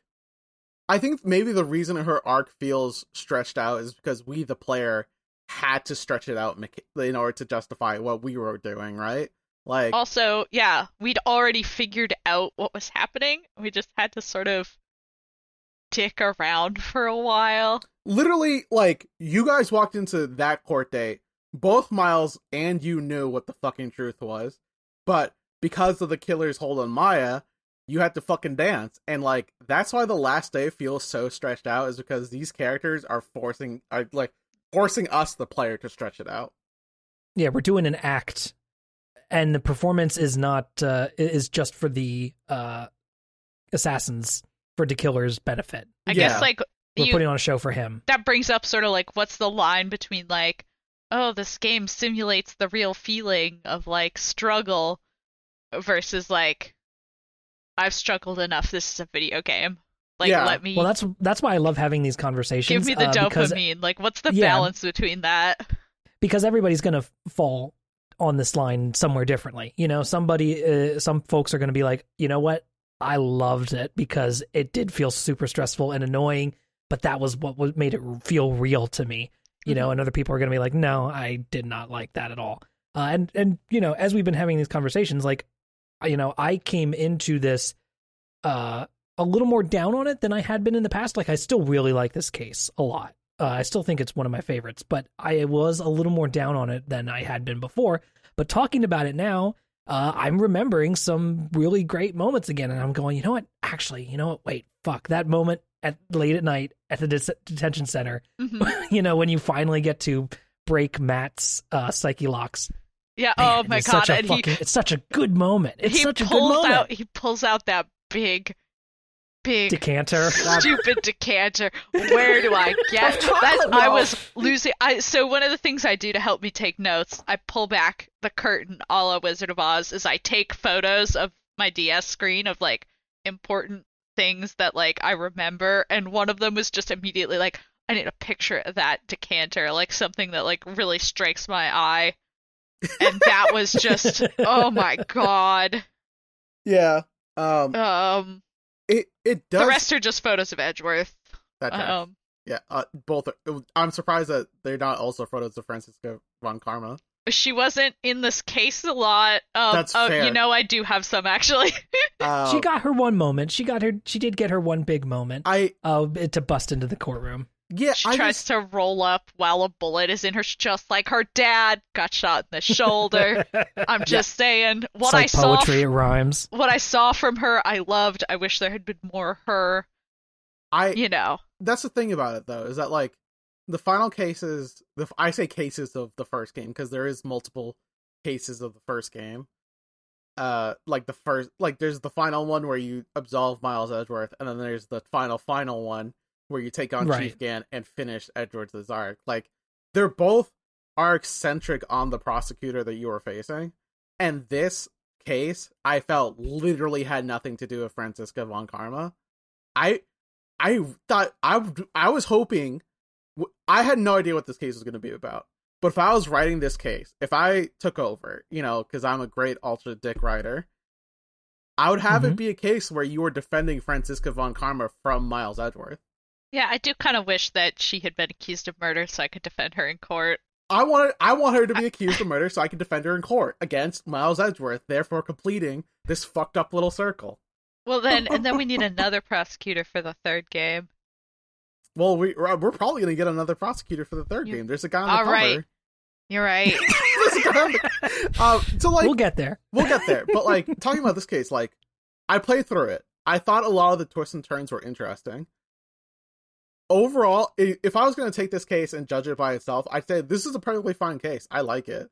I think maybe the reason her arc feels stretched out is because we the player had to stretch it out in order to justify what we were doing, right? Like Also, yeah, we'd already figured out what was happening. We just had to sort of dick around for a while. literally like you guys walked into that court date both miles and you knew what the fucking truth was but because of the killer's hold on maya you had to fucking dance and like that's why the last day feels so stretched out is because these characters are forcing are like forcing us the player to stretch it out yeah, we're doing an act, and the performance is not uh, is just for the uh, assassins for the killer's benefit. I Yeah. guess like We're you putting on a show for him. that brings up sort of like what's the line between like oh this game simulates the real feeling of like struggle versus like I've struggled enough this is a video game like Yeah. let me Well, that's that's why I love having these conversations. give me the uh, because dopamine like what's the Yeah. balance between that because everybody's going to fall on this line somewhere differently. You know, somebody, uh, some folks are going to be like, you know what, I loved it because it did feel super stressful and annoying, but that was what was made it feel real to me. You know, and other people are going to be like, no, I did not like that at all. Uh, and and you know, as we've been having these conversations, like, you know, I came into this uh, a little more down on it than I had been in the past. Like, I still really like this case a lot. Uh, I still think it's one of my favorites, but I was a little more down on it than I had been before. But talking about it now, uh, I'm remembering some really great moments again, and I'm going, you know what? Actually, you know what? Wait, fuck that moment at late at night at the dis- detention center. Mhm. you know, when you finally get to break Matt's uh, psyche locks. Yeah. Man, oh my god. And fucking, he it's such a good moment. It's such a good pulls moment. out he pulls out that big, big Decanter. stupid decanter. Where do I get Of that? I was losing. I so one of the things I do to help me take notes, I pull back the curtain, a la Wizard of Oz, is I take photos of my DS screen of like important things that like I remember, and one of them was just immediately like, I need a picture of that decanter, like something that like really strikes my eye, and that was just, oh my god. Yeah. Um. Um, It it does. the rest are just photos of Edgeworth. that. Um, yeah. Uh, both. Are, I'm surprised that they're not also photos of Franziska von Karma. she wasn't in this case a lot. Um, That's oh, fair. you know, I do have some actually. Um, she got her one moment. She got her. She did get her one big moment. I Uh, to bust into the courtroom. Yeah. she I tries just, to roll up while a bullet is in her, just like her dad got shot in the shoulder. I'm just saying, what like I saw, poetry. Rhymes. what I saw from her, I loved. I wish there had been more her. I You know, that's the thing about it though is that like the final cases the i say cases of the first game because there is multiple cases of the first game uh like the first like there's the final one where you absolve miles edgeworth and then there's the final final one where you take on Right. chief gant and finish the zark like they're both are eccentric on the prosecutor that you are facing and this case i felt literally had nothing to do with franziska von karma i I thought I I was hoping I had no idea what this case was going to be about. But if I was writing this case, if I took over, you know, because I'm a great ultra dick writer, I would have Mhm. it be a case where you were defending Franziska von Karma from Miles Edgeworth. Yeah, I do kind of wish that she had been accused of murder so I could defend her in court. I wanted I want her to be accused of murder so I can defend her in court against Miles Edgeworth, therefore completing this fucked up little circle. Well, then, and then we need another prosecutor for the third game. Well, we we're we're probably going to get another prosecutor for the third You- game. There's a guy on the All cover. right. You're right. There's a guy on the- um, so like we'll get there. we'll get there. But like talking about this case, like I played through it. I thought a lot of the twists and turns were interesting. Overall, if I was going to take this case and judge it by itself, I'd say this is a perfectly fine case. I like it.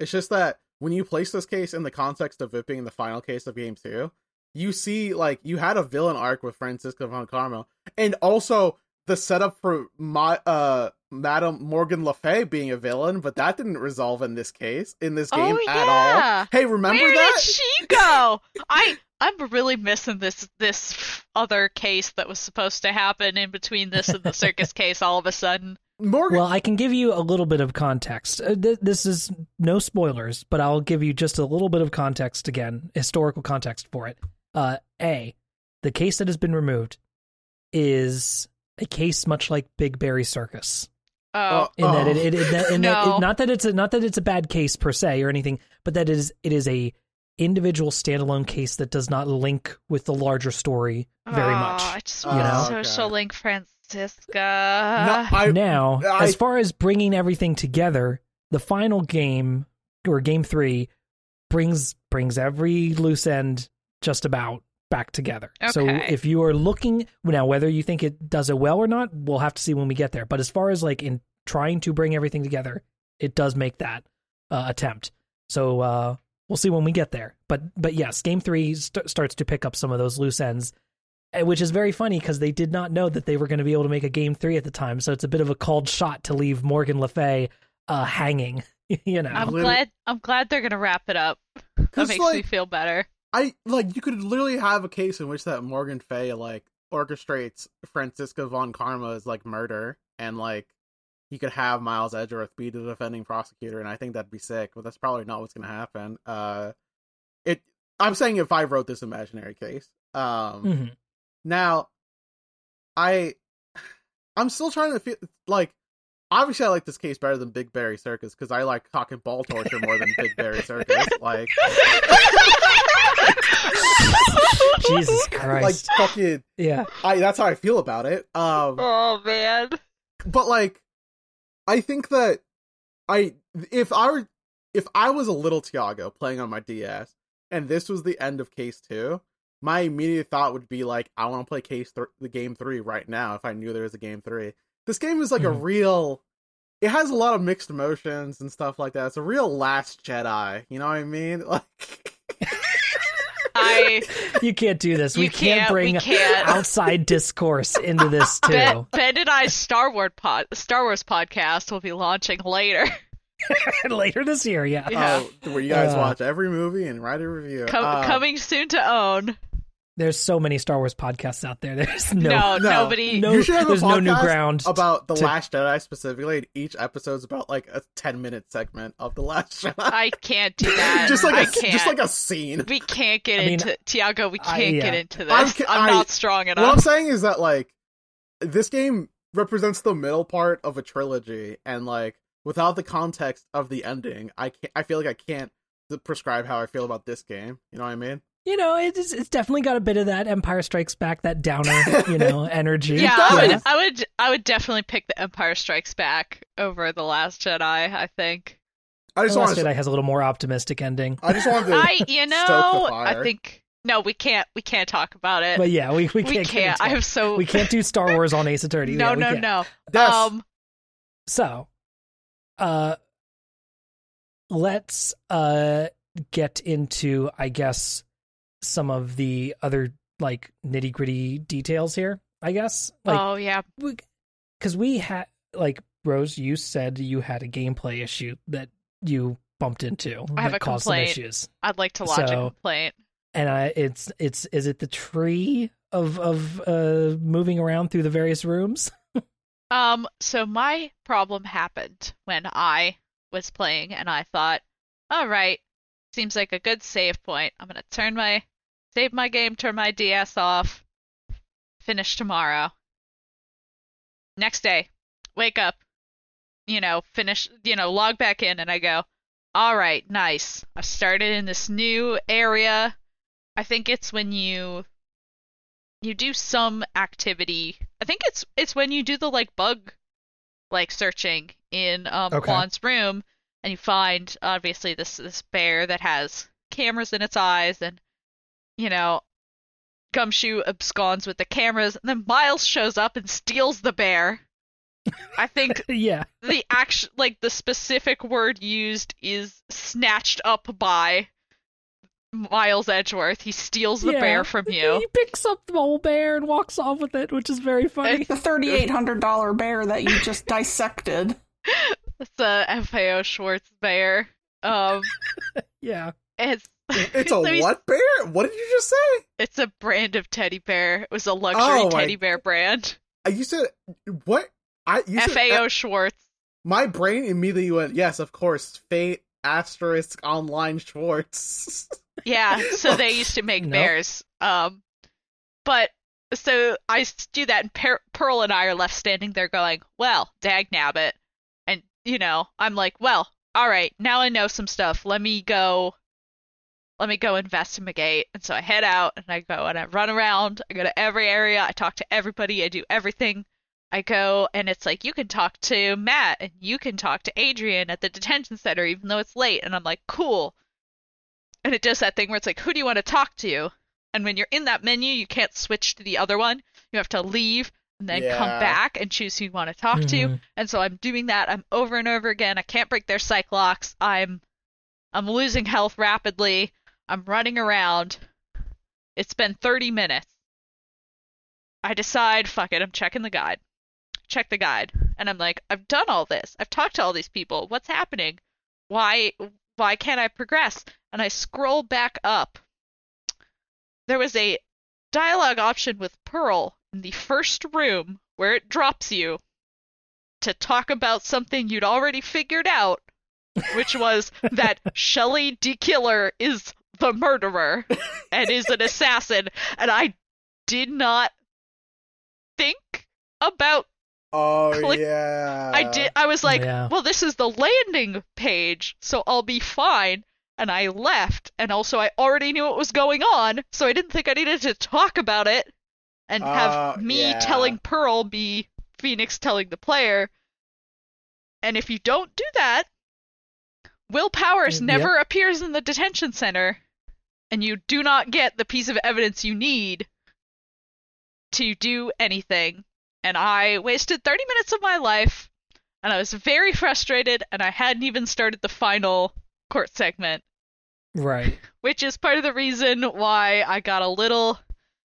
It's just that when you place this case in the context of it being the final case of game two, you see like you had a villain arc with Franziska von Karma, and also the setup for my uh Madam Morgan Le Fay being a villain, but that didn't resolve in this case in this game oh, at yeah. all. Hey, remember Where that? did she go? I I'm really missing this this other case that was supposed to happen in between this and the circus case. All of a sudden, Morgan. Well, I can give you a little bit of context. Uh, this is no spoilers, but I'll give you just a little bit of context again, historical context for it. Uh, a, the case that has been removed is a case much like Big Berry Circus. Oh, uh, In that Oh. it, it, it, that- in that No. it- not that it's a, not that it's a bad case per se or anything, but that it is it is a individual standalone case that does not link with the larger story very oh, much. I just you want know? social Okay. link Franziska. no, I now, I- as far as bringing everything together, the final game or game three brings brings every loose end just about back together. So if you are looking now, whether you think it does it well or not, we'll have to see when we get there. But as far as like in trying to bring everything together, it does make that uh, attempt. So uh, we'll see when we get there. But but yes, game three st- starts to pick up some of those loose ends eh, which is very funny because they did not know that they were going to be able to make a game three at the time. So it's a bit of a called shot to leave Morgan Le Fay uh, hanging. you know, I'm glad. I'm glad they're gonna wrap it up. That makes like, me feel better. I like you could literally have a case in which that Morgan Fey like orchestrates Franziska von Karma's like murder and like you could have Miles Edgeworth be the defending prosecutor and I think that'd be sick, but that's probably not what's gonna happen. Uh it I'm saying if I wrote this imaginary case. Um Mhm. now I I'm still trying to feel like obviously I like this case better than Big Berry Circus because I like talking ball torture more than Big Berry Circus. Like Jesus Christ! like Christ. fucking yeah, I that's how I feel about it. Um oh man. but like I think that I if I were if I was a little Tiago playing on my DS and this was the end of case 2, my immediate thought would be like I want to play case th- the game 3 right now if I knew there was a game 3. This game is like a Mhm. real it has a lot of mixed emotions and stuff like that. It's a real Last Jedi. You know what I mean? Like, I You can't do this. We can't, can't, we bring can't. outside discourse into this too. Ben, ben and I's Star Wars pod Star Wars podcast will be launching later. Later this year, yeah. Yeah. oh, where you guys Uh, watch every movie and write a review. Com- Uh, coming soon to own. There's so many Star Wars podcasts out there. There's no, No, no. nobody. no, You should have a there's no new ground. about the to- Last Jedi specifically. And each episode's about like a ten minute segment of the Last Jedi. I can't do that. just like I a can't. just like a scene. we can't get I mean, into Tiago. We can't yeah. get into this. I'm I'm, ca- I- not strong enough. What I'm saying is that like this game represents the middle part of a trilogy, and like without the context of the ending, I can't. I feel like I can't prescribe how I feel about this game. You know what I mean? You know, it's it's definitely got a bit of that Empire Strikes Back, that downer, you know, energy. Yeah, I does. would, I would, I would definitely pick the Empire Strikes Back over the Last Jedi. I think. I The just Last want Jedi to. has a little more optimistic ending. I just wanted to. I, you stoke the know, I think no, we can't, we can't talk about it. But yeah, we we we can't. get can't. I have so. We can't do Star Wars on Ace Attorney. no, Yeah, no, can't. no. Yes. Um, So, uh, let's uh get into, I guess, some of the other like nitty gritty details here. I guess, like, oh yeah, because we had like Rose, you said you had a gameplay issue that you bumped into I have that a caused complaint. some issues, I'd like to lodge So- a complaint. and I it's it's is it the tree of of uh moving around through the various rooms? Um, so my problem happened when I was playing, and I thought, all right, seems like a good save point. I'm gonna turn my save my game, turn my DS off, finish tomorrow. Next day, wake up, you know, finish, you know, log back in, and I go, all right, nice. I've started in this new area. I think it's when you you do some activity. I think it's it's when you do the like bug like searching in um Okay. Juan's room and you find obviously this this bear that has cameras in its eyes and you know Gumshoe absconds with the cameras and then Miles shows up and steals the bear. I think yeah, the action like the specific word used is snatched up by Miles Edgeworth. He steals the Yeah. bear from you. He picks up the whole bear and walks off with it, which is very funny. The thirty-eight hundred dollar bear that you just dissected. It's a FAO Schwarz bear. Um, yeah. it's It's a so he's- what bear? What did you just say? It's a brand of teddy bear. It was a luxury Oh, my- teddy bear brand. Uh, You said what? I you said FAO Schwarz. my brain immediately went yes, of course. Fate asterisk online Schwartz. Yeah, so they used to make Nope. bears. Um, but so I do that, and per- Pearl and I are left standing there going, "Well, dag nabbit," and you know, I'm like, "Well, all right, now I know some stuff. Let me go." Let me go investigate. And so I head out and I go and I run around. I go to every area. I talk to everybody. I do everything. I go and it's like you can talk to Matt and you can talk to Adrian at the detention center even though it's late. And I'm like, cool. And it does that thing where it's like, who do you want to talk to? And when you're in that menu, you can't switch to the other one. You have to leave and then come back and choose who you want to talk to. Mhm. And so I'm doing that. I'm over and over again. I can't break their psych locks. I'm I'm losing health rapidly. I'm running around. It's been 30 minutes. I decide, fuck it, I'm checking the guide. Check the guide. And I'm like, I've done all this. I've talked to all these people. What's happening? Why why can't I progress? And I scroll back up. There was a dialogue option with Pearl in the first room where it drops you to talk about something you'd already figured out, which was that Shelly de Killer is the murderer and is an assassin. And I did not think about Oh Click- yeah. I did I was like, Yeah. well this is the landing page, so I'll be fine. And I left, and also I already knew what was going on, so I didn't think I needed to talk about it and have Oh, me yeah. telling Pearl be Phoenix telling the player. And if you don't do that, Will Powers uh, Yep. never appears in the detention center, and you do not get the piece of evidence you need to do anything. And I wasted 30 minutes of my life, and I was very frustrated, and I hadn't even started the final court segment, Right. which is part of the reason why I got a little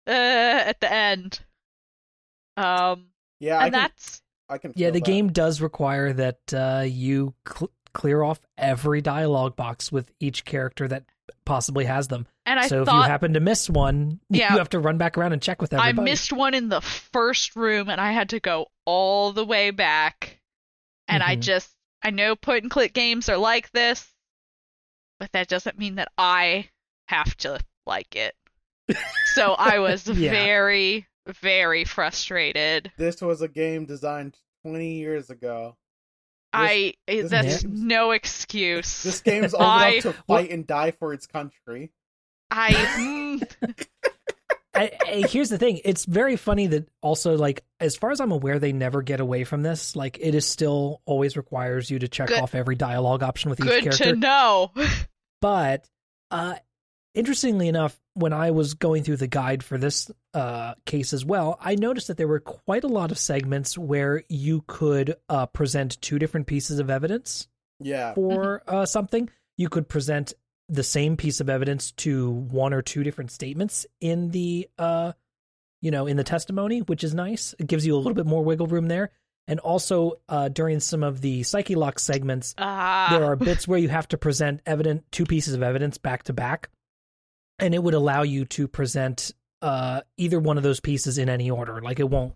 uh, at the end. Um, Yeah, I and can, that's I can. Yeah, the that. game does require that uh, you cl- clear off every dialogue box with each character that possibly has them. and I so if you happen to miss one, Yeah. you have to run back around and check with everybody. I missed one in the first room and I had to go all the way back. And I Mhm. just, I know point and click games are like this, but that doesn't mean that I have to like it. So I was Yeah. very, very frustrated. This was a game designed 20 years ago. I, this that's game's- no excuse. This game's old I- enough to fight and die for its country. I, mm, I, I- here's the thing it's very funny that also like as far as i'm aware they never get away from this like it is still always requires you to check Good- off every dialogue option with each character. good to know. but uh interestingly enough when i was going through the guide for this uh case as well i noticed that there were quite a lot of segments where you could uh present two different pieces of evidence Yeah. for uh, something, you could present the same piece of evidence to one or two different statements in the uh you know in the testimony which is nice. It gives you a little bit more wiggle room there. And also uh during some of the psyche lock segments Ah, there are bits where you have to present evident two pieces of evidence back to back and it would allow you to present uh either one of those pieces in any order like it won't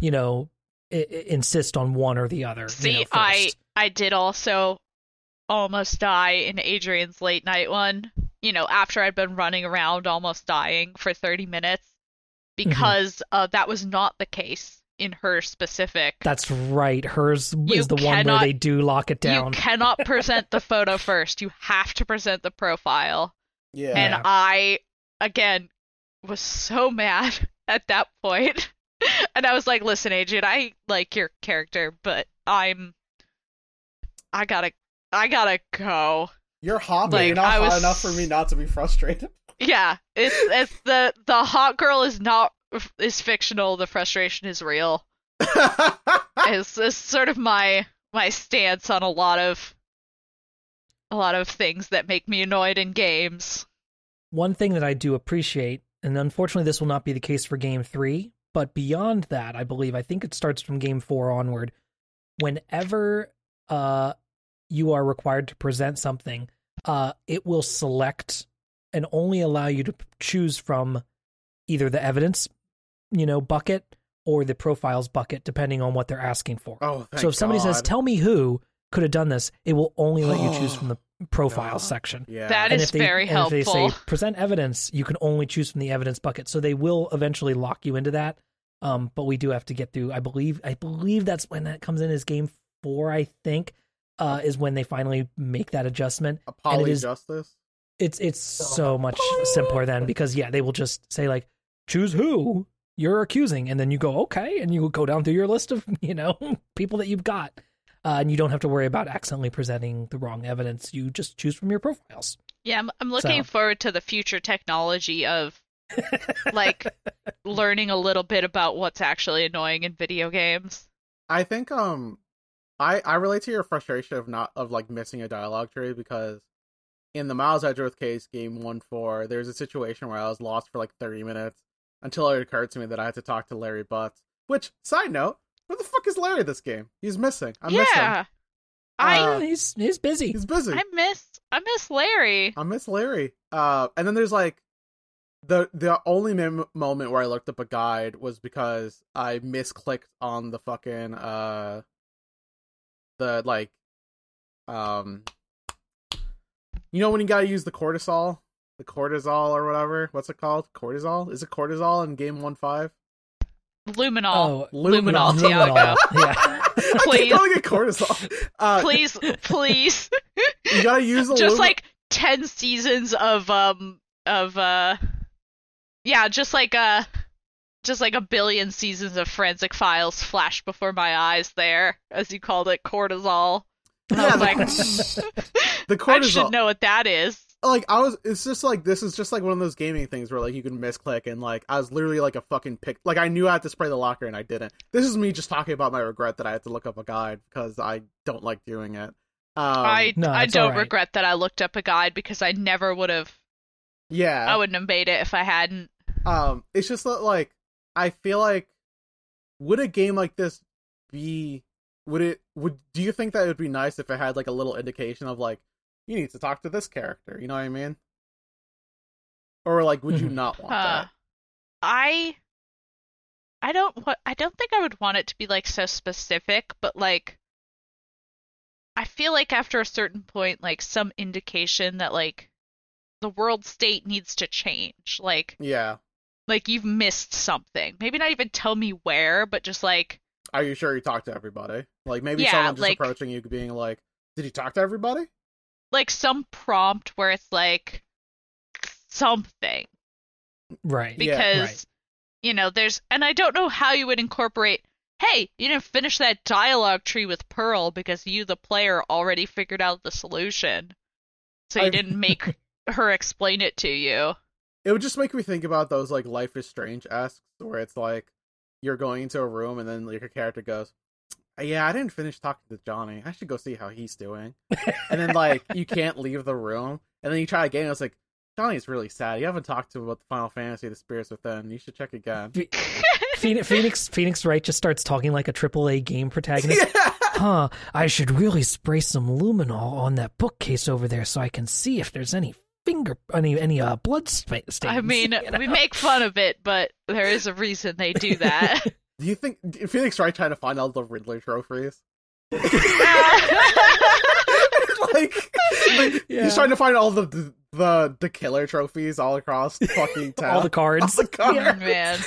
you know I- I- insist on one or the other you See, know, I. I did also almost die in Adrian's late night one. You know, after I'd been running around almost dying for 30 minutes Mm-hmm. because uh, that was not the case in her specific. That's right. Hers You is the one where they do lock it down. you cannot present the photo first. You have to present the profile. Yeah. And I again was so mad at that point. and I was like, "Listen, Adrian, I like your character, but I'm I gotta I gotta go." You're hot, but Like, you're not hot enough for me not to be frustrated. Yeah, it's it's the the hot girl is not is fictional. The frustration is real. Is is sort of my my stance on a lot of a lot of things that make me annoyed in games. One thing that I do appreciate, and unfortunately this will not be the case for game three, but beyond that, I believe, I think it starts from game four onward. Whenever uh, you are required to present something, uh, it will select and only allow you to choose from either the evidence, you know, bucket or the profiles bucket, depending on what they're asking for. oh, thank so if somebody says, "Tell me who could have done this," it will only let you choose from the profiles God. section. yeah. That And is they, very and If they say present evidence, you can only choose from the evidence bucket. So they will eventually lock you into that. Um, but we do have to get through. I believe. I believe that's when that comes in as game four. I think uh, is when they finally make that adjustment. a and it is- Apollo Justice. It's it's so much simpler then because yeah, they will just say like choose who you're accusing, and then you go okay, and you go down through your list of you know people that you've got, uh, and you don't have to worry about accidentally presenting the wrong evidence. You just choose from your profiles. Yeah, I'm, I'm looking So- forward to the future technology of like learning a little bit about what's actually annoying in video games. I think um I I relate to your frustration of not of like missing a dialogue tree because in the Miles Edgeworth case, game one four, there's a situation where I was lost for like thirty minutes until it occurred to me that I had to talk to Larry Butz. Which, side note, where the fuck is Larry this game? He's missing. I miss him. yeah, I Uh, he's he's busy. He's busy. I miss I miss Larry. I miss Larry. Uh, and then there's like the the only mem- moment where I looked up a guide was because I misclicked on the fucking uh the like um you know when you gotta use the cortisol the cortisol or whatever what's it called cortisol is it cortisol in game one five Luminol. Oh, Luminol, Luminol. Tiago. Yeah. I Please. keep calling it cortisol uh Please, please. you gotta use just lumi- like 10 seasons of um of uh yeah, just like uh just like a billion seasons of forensic files flashed before my eyes there, as you called it, cortisol. And I was the- like, the cortisol. I should know what that is. Like I was. It's just like this is just like one of those gaming things where like you can misclick and like I was literally like a fucking pick. Like I knew I had to spray the locker and I didn't. This is me just talking about my regret that I had to look up a guide because I don't like doing it. Um, I no, I don't alright. regret that I looked up a guide because I never would have. yeah. I wouldn't have made it if I hadn't. Um, it's just that like I feel like would a game like this be would it would do you think that it would be nice if it had like a little indication of like you need to talk to this character, you know what I mean? Or like would you Mhm. not want Huh. that? I I don't wa- I don't think I would want it to be like so specific, but like I feel like after a certain point like some indication that like the world state needs to change. Like Yeah. like you've missed something. Maybe not even tell me where, but just like Are you sure you talked to everybody? Like maybe Yeah, someone just like- approaching you being like, "Did you talk to everybody?" Like some prompt where it's like something Right. Yeah, because right. you know there's and I don't know how you would incorporate hey you didn't finish that dialogue tree with Pearl because you the player already figured out the solution so you I- didn't make her explain it to you It would just make me think about those like Life is Strange esques where it's like you're going into a room and then like your character goes, "Yeah, I didn't finish talking to Johnny. I should go see how he's doing." and then like you can't leave the room, and then you try again. And it's like Johnny's really sad. You haven't talked to him about the Final Fantasy: The Spirits Within. You should check again. Phoenix, Phoenix Phoenix Wright just starts talking like a AAA game protagonist. yeah. Huh, I should really spray some luminol on that bookcase over there so I can see if there's any finger any any uh blood spa- stains. I mean you know? we make fun of it but there is a reason they do that Do you think Phoenix Wright trying to find all the Riddler trophies? like, like, Yeah. he's trying to find all the the the, the killer trophies all across fucking town. all the cards. All the cards. Yeah. man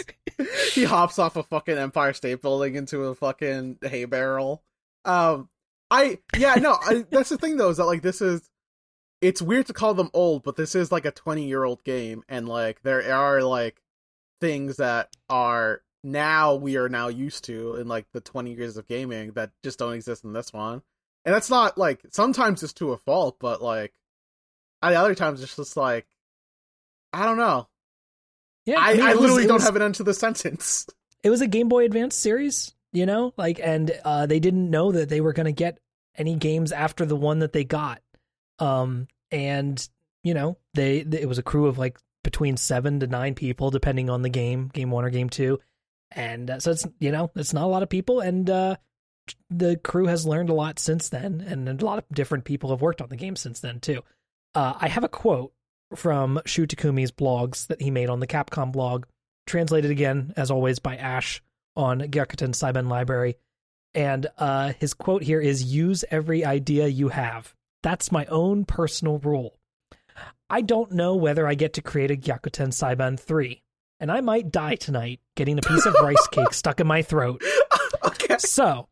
he hops off a fucking Empire State Building into a fucking hay barrel. Um, I yeah no, I, that's the thing though is that like this is, it's weird to call them old, but this is like a twenty year old game, and like there are like things that are now we are now used to in like the twenty years of gaming that just don't exist in this one, and that's not like sometimes it's to a fault, but like at other times it's just like I don't know. Yeah, I, mean, I it was- literally don't was- have an end to the sentence. it was a Game Boy Advance series, you know, like, and uh, they didn't know that they were going to get any games after the one that they got. Um, and you know, they it was a crew of like between seven to nine people, depending on the game, game one or game two, and uh, so it's you know it's not a lot of people, and uh, the crew has learned a lot since then, and a lot of different people have worked on the game since then too. Uh, I have a quote from Shu Takumi's blogs that he made on the Capcom blog translated again, as always, by Ash on Gyakuten Saiban Library. And uh, his quote here is Use every idea you have. That's my own personal rule. I don't know whether I get to create a Gyakuten Saiban 3, and I might die tonight getting a piece of rice cake stuck in my throat. okay. So,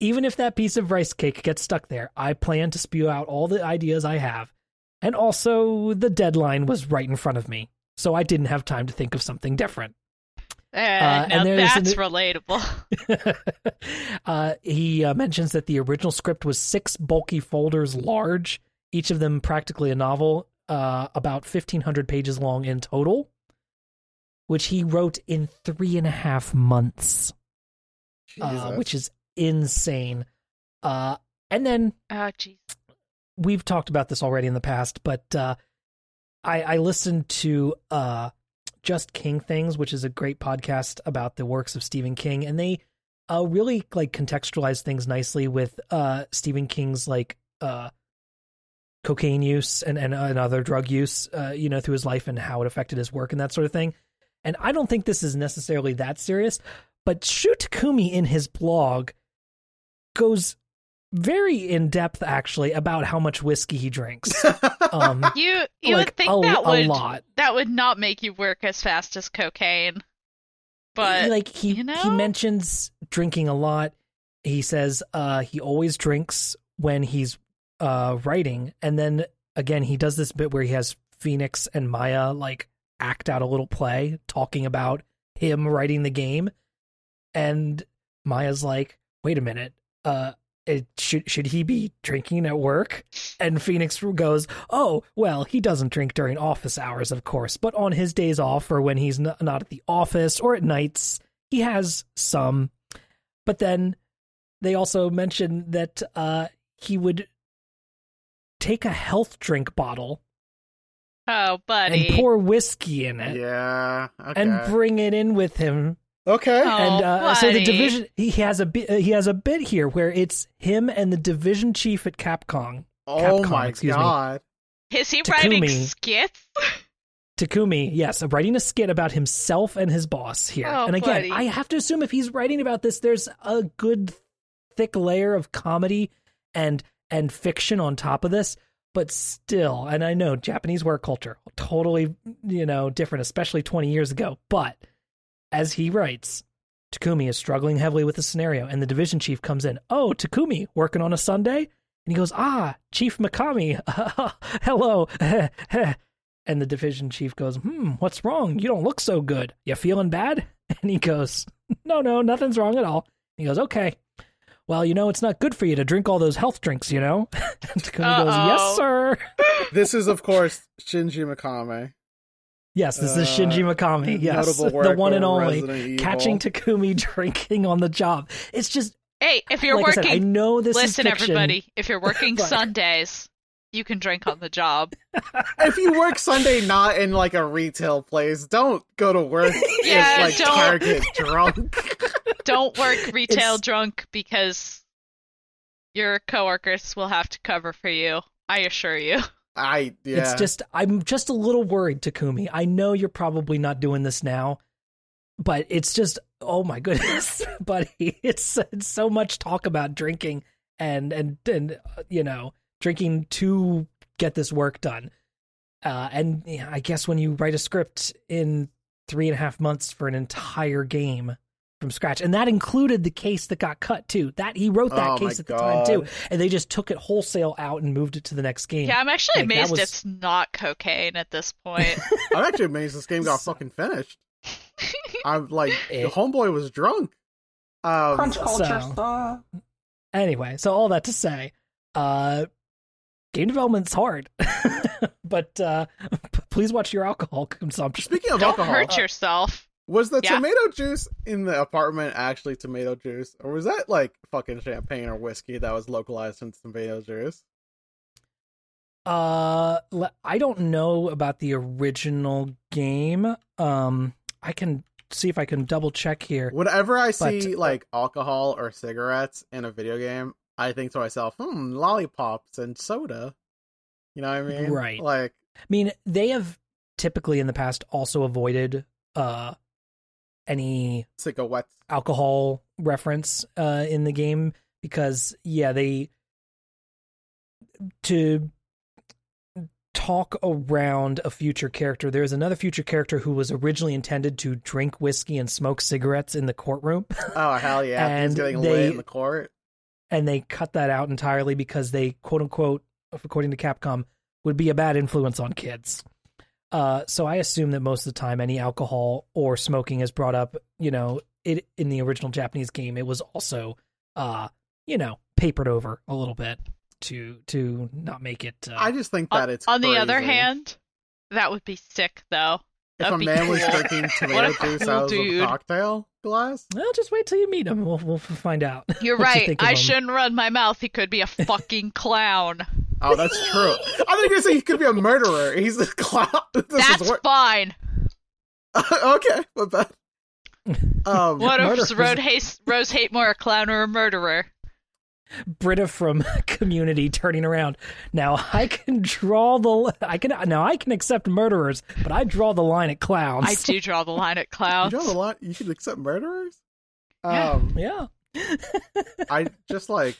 even if that piece of rice cake gets stuck there, I plan to spew out all the ideas I have. And also, the deadline was right in front of me, so I didn't have time to think of something different. Uh, and now that's an- relatable. uh, he uh, mentions that the original script was six bulky folders large, each of them practically a novel, uh, about 1,500 pages long in total, which he wrote in three and a half months, uh, which is insane. Uh, and then Oh, jeez. we've talked about this already in the past, but uh, I, I listened to uh, Just King Things, which is a great podcast about the works of Stephen King, and they uh, really like contextualize things nicely with uh, Stephen King's like uh, cocaine use and, and and other drug use, uh, you know, through his life and how it affected his work and that sort of thing. And I don't think this is necessarily that serious, but Shu Takumi in his blog goes very in depth actually about how much whiskey he drinks. Um, You you like would think a, that a would lot. that would not make you work as fast as cocaine. But like he you he mentions drinking a lot. He says uh he always drinks when he's uh writing and then again he does this bit where he has Phoenix and Maya like act out a little play talking about him writing the game and Maya's like, "Wait a minute. Uh it, should should he be drinking at work? And Phoenix goes, "Oh, well, he doesn't drink during office hours, of course, but on his days off or when he's not at the office or at nights, he has some." But then they also mention that uh, he would take a health drink bottle Oh, buddy. and pour whiskey in it Yeah. Okay. and bring it in with him okay. Oh, and uh, so the division he has a bit uh, he has a bit here where it's him and the division chief at Capcom oh Capcom, my excuse me. god. Is he writing skits? Takumi, yes, writing a skit about himself and his boss here. Oh, and again, buddy. I have to assume if he's writing about this, there's a good thick layer of comedy and and fiction on top of this. But still, and I know Japanese work culture totally, you know, different, especially 20 years ago. But as he writes, Takumi is struggling heavily with the scenario, and the division chief comes in. Oh, Takumi, working on a Sunday? And he goes, Ah, Chief Mikami, hello. and the division chief goes, Hmm, what's wrong? You don't look so good. You feeling bad? And he goes, No, no, nothing's wrong at all. He goes, Okay. Well, you know, it's not good for you to drink all those health drinks, you know? And Takumi goes, Uh-oh. Yes, sir. This is of course Shinji Mikami. Yes, this is Uh, Shinji Mikami. Yes, the one and only. Catching Takumi drinking on the job. It's just, Hey, if you're like I said, I know this listen, is fiction. everybody. If you're working Sundays, you can drink on the job. If you work Sunday not in like a retail place, don't go to work Yeah, if like don't. Target drunk. Don't work retail It's- drunk because your coworkers will have to cover for you. I assure you. I yeah. It's just I'm just a little worried, Takumi. I know you're probably not doing this now, but it's just oh my goodness, buddy. It's, it's so much talk about drinking and and and uh, you know drinking to get this work done. Uh, and yeah, I guess when you write a script in three and a half months for an entire game from scratch, and that included the case that got cut too. That he wrote that Oh case at the time too, and they just took it wholesale out and moved it to the next game. Yeah, I'm actually Like, amazed was- it's not cocaine at this point. I'm actually amazed this game got fucking finished. I'm like It- the homeboy was drunk. Um, Crunch culture so- Anyway, so all that to say, uh, game development's hard, but uh, p- please watch your alcohol consumption. speaking of Don't alcohol, hurt yourself. was the Yeah. tomato juice in the apartment actually tomato juice, or was that like fucking champagne or whiskey that was localized into tomato juice? Uh, I don't know about the original game. Um, I can see if I can double check here. Whenever I But- see like alcohol or cigarettes in a video game, I think to myself, hmm, lollipops and soda. You know what I mean? Right. Like, I mean, they have typically in the past also avoided uh any cigarettes. alcohol reference uh in the game because yeah they to talk around a future character there's another future character who was originally intended to drink whiskey and smoke cigarettes in the courtroom Oh hell yeah! He's And getting they- lit in the court. And they cut that out entirely because they quote unquote according to capcom would be a bad influence on kids uh, so i assume that most of the time any alcohol or smoking is brought up you know it in the original japanese game it was also uh, you know papered over a little bit to to not make it uh, I just think that On, it's on the other hand, that would be sick though. If that'd a be man was drinking tomato juice cool out of dude. a cocktail glass, well just wait till you meet him we'll, we'll find out You're what you right. I him. shouldn't run my mouth. He could be a fucking clown. oh, that's true. I think you're gonna say he could be a murderer. He's a clown. This That's is what. fine. okay, but that. Um, What if Murderers. Rose, Haste, Rose Hatemore a clown or a murderer? Britta from Community turning around. Now I can draw the I can now I can accept murderers, but I draw the line at clowns. I do draw the line at you clowns. know the lot. You can accept murderers. Yeah. Um, Yeah. I just like.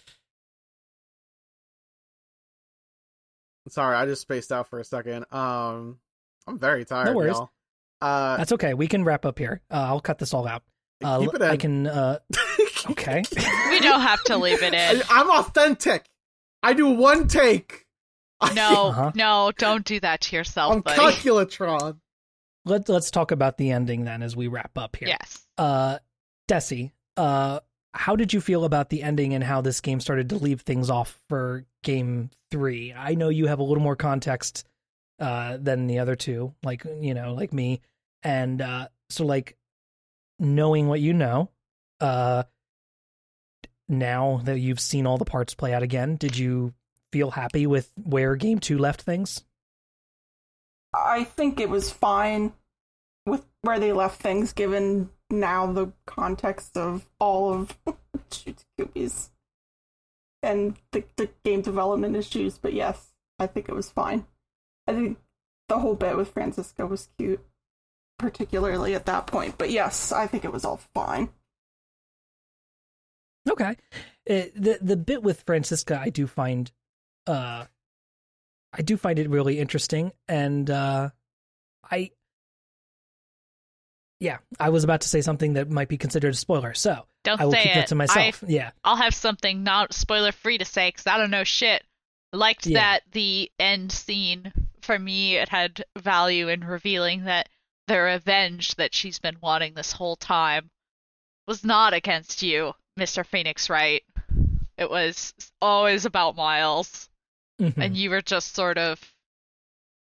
Sorry, I just spaced out for a second. Um, I'm very tired, No worries. y'all. Uh, That's okay. We can wrap up here. Uh, I'll cut this all out. Uh, keep it in. I can. Okay. We don't have to leave it in. I'm authentic. I do one take. No, Uh-huh. no, don't do that to yourself, I'm buddy. calculatron. Let's let's talk about the ending then as we wrap up here. Yes. Uh, Dessy. Uh, how did you feel about the ending and how this game started to leave things off for game three? I know you have a little more context uh, than the other two, like you know, like me, and uh, so like knowing what you know, uh, now that you've seen all the parts play out again, did you feel happy with where game two left things? I think it was fine with where they left things, given now the context of all of Shoots Coopies and the, the game development issues. But yes, I think it was fine. I think the whole bit with Franziska was cute, particularly at that point. But yes, I think it was all fine. Okay. Uh, the the bit with Franziska I do find uh I do find it really interesting and uh I yeah, I was about to say something that might be considered a spoiler. So, Don't I will say keep it. that to myself. I, yeah. I'll have something not spoiler free to say because I don't know shit. I liked Yeah. that the end scene for me it had value in revealing that the revenge that she's been wanting this whole time was not against you, Mr. Phoenix Wright. It was always about Miles, Mhm. and you were just sort of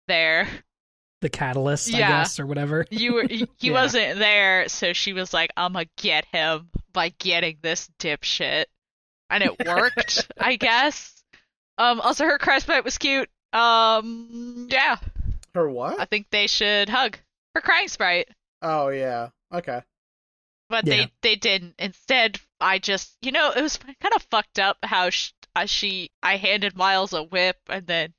there. the catalyst, I guess, or whatever. You were he, he Yeah. wasn't there, so she was like, "I'm gonna get him by getting this dipshit," and it worked, I guess. Um, also her cry sprite was cute. Um, yeah, Her what? I think they should hug her crying sprite, Oh yeah. Okay. but Yeah. they they didn't. Instead, I just you know it was kind of fucked up how she, uh, she I handed Miles a whip and then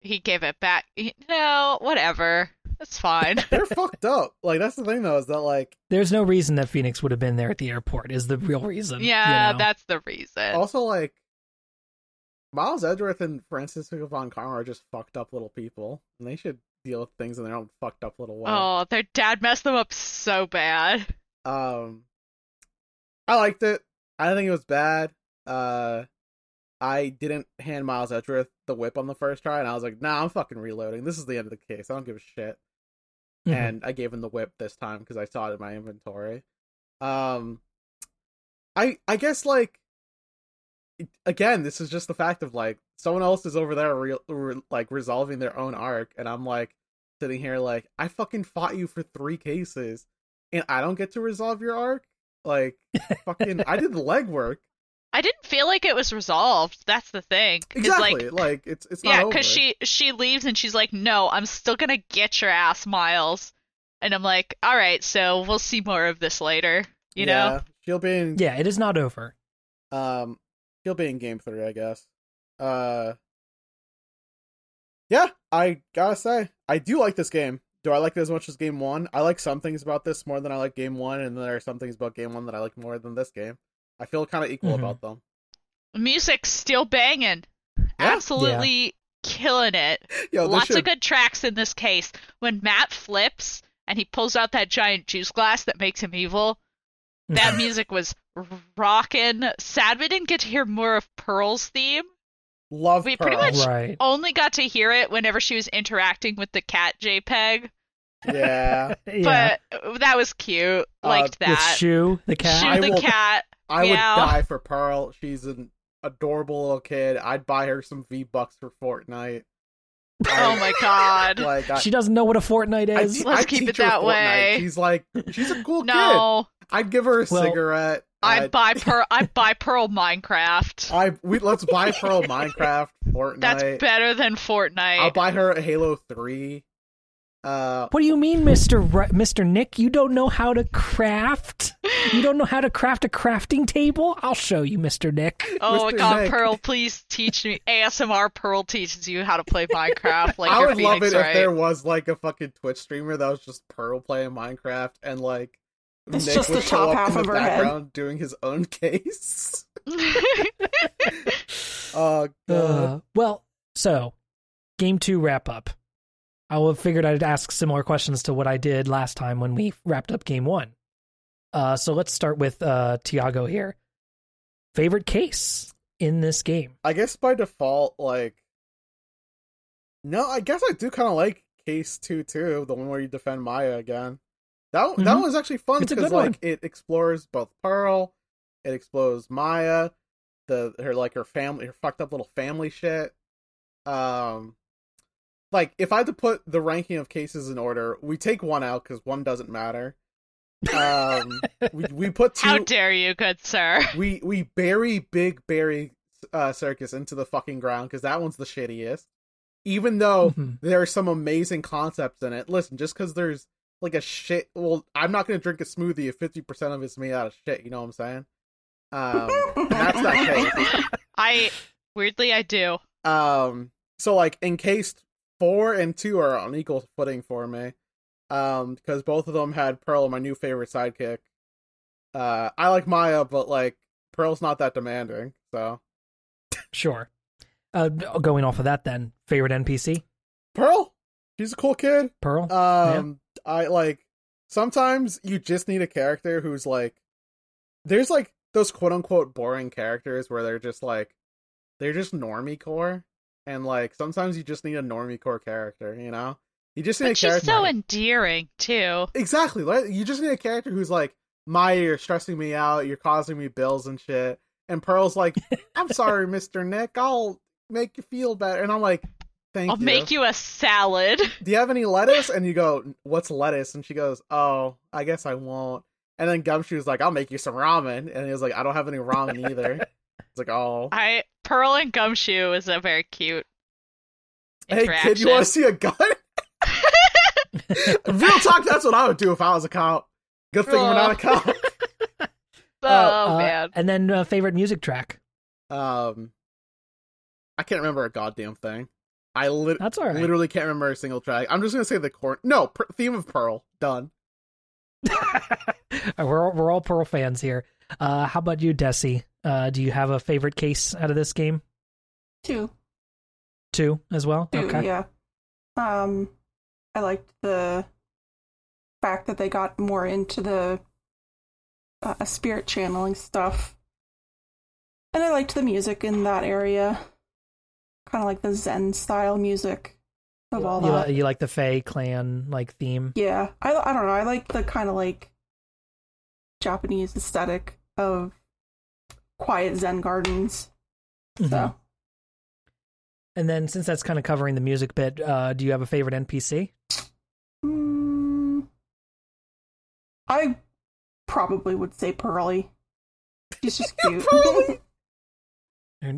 he gave it back. You know, whatever, it's fine. They're fucked up. Like that's the thing though, is that like There's no reason that Phoenix would have been there at the airport. Is the real reason? you yeah, know? that's the reason. also like Miles Edgeworth and Franziska von Karma are just fucked up little people, and they should deal with things in their own fucked up little way. Oh, their dad messed them up so bad. Um, I liked it. I didn't think it was bad. Uh, I didn't hand Miles Edgeworth the whip on the first try, and I was like, "Nah, I'm fucking reloading. This is the end of the case. I don't give a shit." Mhm. And I gave him the whip this time because I saw it in my inventory. Um, I I guess like again, this is just the fact of like someone else is over there re- re- like resolving their own arc, and I'm like sitting here like I fucking fought you for three cases, and I don't get to resolve your arc. Like fucking, I did the legwork. I didn't feel like it was resolved. That's the thing. Exactly. Like, Like, it's it's not yeah, because she she leaves and she's like, "No, I'm still gonna get your ass, Miles." And I'm like, "All right, so we'll see more of this later." You know? Yeah, she'll be in yeah, it is not over. Um, he'll be in game three, I guess. Uh, yeah, I gotta say, I do like this game. Do I like it as much as game one? I like some things about this more than I like game one, and there are some things about game one that I like more than this game. I feel kind of equal Mhm. about them. Music's still banging. Absolutely killing it. Yo, Lots should, of good tracks in this case. When Matt flips and he pulls out that giant juice glass that makes him evil, that music was rocking. Sad we didn't get to hear more of Pearl's theme. Love we pretty much- right. Only got to hear it whenever she was interacting with the cat JPEG, Yeah, yeah. but that was cute. Uh, Liked With that. Shu, the cat. Shoot I the will- cat. I would die for Pearl. She's an adorable little kid. I'd buy her some V bucks for Fortnite. Oh my god. Like, I, she doesn't know what a Fortnite is. te- Let's I keep it that Fortnite. way. She's like, she's a cool kid. no, I'd give her a Well, cigarette. I'd I'd- buy Pearl. I'd buy Pearl Minecraft. I we let's buy Pearl Minecraft, Fortnite. That's better than Fortnite. I'll buy her a Halo Three. Uh, What do you mean, Mister Ri- Mister Nick? You don't know how to craft? You don't know how to craft a crafting table? I'll show you, Mister Nick. oh my Mr. god, Nick. Pearl, please teach me. ASMR Pearl teaches you how to play Minecraft like I your would love it right? if there was like a fucking Twitch streamer that was just Pearl playing Minecraft and like It's Nick just would the show top up half in the of her head. background doing his own case. Oh god. Uh, well, so game two wrap up. I figured I'd ask similar questions to what I did last time when we wrapped up game one. Uh, so let's start with uh, Tiago here. Favorite case in this game? I guess by default, like, no, I guess I do kind of like Case Two too, the one where you defend Maya again. That that Mhm. was actually fun because good one. like it explores both Pearl It explores Maya, the her like her family, her fucked up little family shit. Um, like if I had to put the ranking of cases in order, we take one out because one doesn't matter. Um, we we put two. How dare you, good sir? we we bury Big Berry uh, Circus into the fucking ground because that one's the shittiest. Even though Mhm. there are some amazing concepts in it. Listen, just because there's like a shit, well, I'm not gonna drink a smoothie if fifty percent of it's made out of shit. You know what I'm saying? Um, that's that case. I weirdly I do. Um, so like encased four and two are on equal footing for me. Um, because both of them had Pearl, my new favorite sidekick. Uh, I like Maya, but like Pearl's not that demanding, so. Sure. Uh, going off of that, then favorite NPC Pearl, she's a cool kid. Pearl. Um, I like sometimes you just need a character who's like, there's like those quote unquote boring characters where they're just like, they're just normie core, and like sometimes you just need a normie core character, you know. You just need But a she's character. so endearing too. exactly. like, You just need a character who's like, Maya, you're stressing me out. You're causing me bills and shit. And Pearl's like, I'm sorry, Mister Nick. I'll make you feel better. And I'm like, thank you. I'll you. make you a salad. do you have any lettuce? And you go, what's lettuce? And she goes, oh, I guess I won't. And then Gumshoe's like, I'll make you some ramen. And he was like, I don't have any ramen either. It's like, oh. I Pearl and Gumshoe is a very cute. Hey, kid, you want to see a gun? Real talk, that's what I would do if I was a cop. Good thing we're not a cop. Oh Uh, man. And then uh, favorite music track. Um, I can't remember a goddamn thing. I lit- That's all right. literally can't remember a single track. I'm just gonna say the corn. No, per- theme of Pearl. Done. we're all, we're all Pearl fans here. Uh, how about you, Dessy? Uh, do you have a favorite case out of this game? Two. Two as well. Two, okay. yeah. Um, I liked the fact that they got more into the uh, spirit channeling stuff, and I liked the music in that area, kind of like the Zen style music of all You, that. you like the Fey clan like theme? Yeah, I I don't know. I like the kind of like Japanese aesthetic of quiet Zen gardens. So And then since that's kind of covering the music bit, uh, do you have a favorite NPC? mm, I probably would say Pearly. She's just cute. Pearly?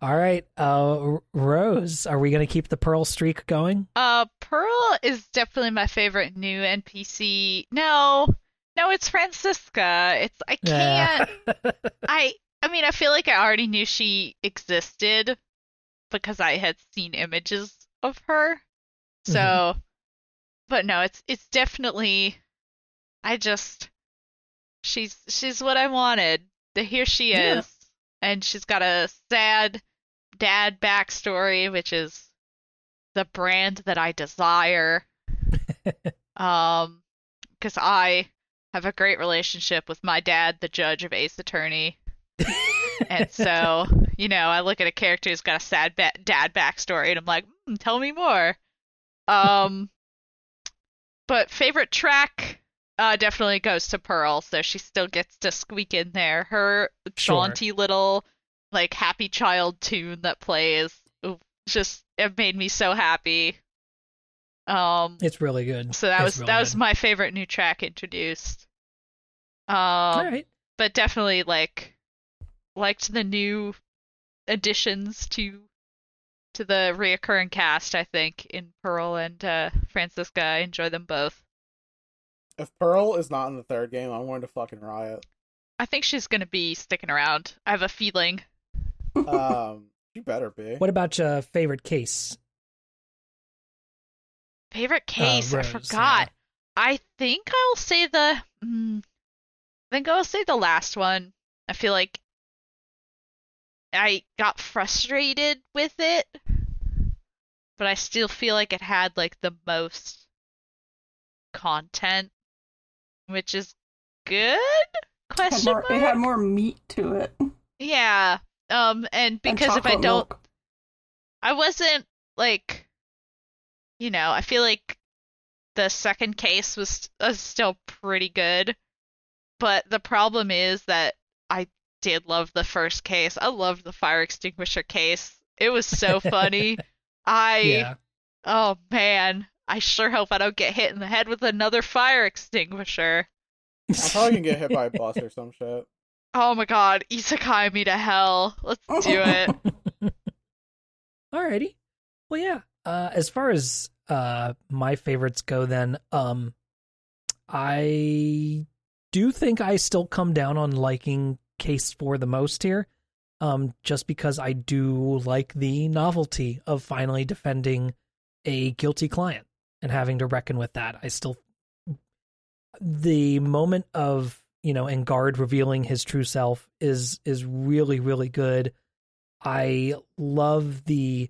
All right, uh, Rose, are we going to keep the Pearl streak going? Uh, Pearl is definitely my favorite new NPC. No, no, it's Franziska. It's I can't. I I mean, I feel like I already knew she existed because I had seen images of her. So, Mhm. but no, it's it's definitely I just she's she's what I wanted. The here she Yeah. is. And she's got a sad dad backstory, which is the brand that I desire. um because I have a great relationship with my dad, the judge of Ace Attorney. And so, you know, I look at a character who's got a sad ba- dad backstory, and I'm like, hmm, tell me more. Um, but favorite track uh, definitely goes to Pearl, so she still gets to squeak in there. Her Sure. jaunty little, like, happy child tune that plays just it made me so happy. Um, It's really good. so that It's was really that was my favorite new track introduced. Um, all right. but definitely like liked the new additions to to the reoccurring cast. I think in Pearl and uh, Franziska, I enjoy them both. If Pearl is not in the third game, I'm going to fucking riot. I think she's gonna be sticking around. I have a feeling. Um, you better be. What about your favorite case? Favorite case? I Rose, forgot. I think I'll say the. Mm, I think I'll say the last one. I feel like I got frustrated with it, but I still feel like it had like the most content, which is good. Had Question more, mark. it had more meat to it. Yeah. Um, and and because if I don't milk. I wasn't like, you know, I feel like the second case was, was still pretty good, but the problem is that I did love the first case. I loved the fire extinguisher case. It was so funny. I yeah. oh man, I sure hope I don't get hit in the head with another fire extinguisher. I'm probably gonna get hit by a bus or some shit. Oh my god, isekai me to hell. Let's do it. Alrighty. Well, yeah. Uh, as far as uh, my favorites go, then um, I do think I still come down on liking Case Four the most here, um, just because I do like the novelty of finally defending a guilty client and having to reckon with that. I still the moment of you know Engarde revealing his true self is is really really good. I love the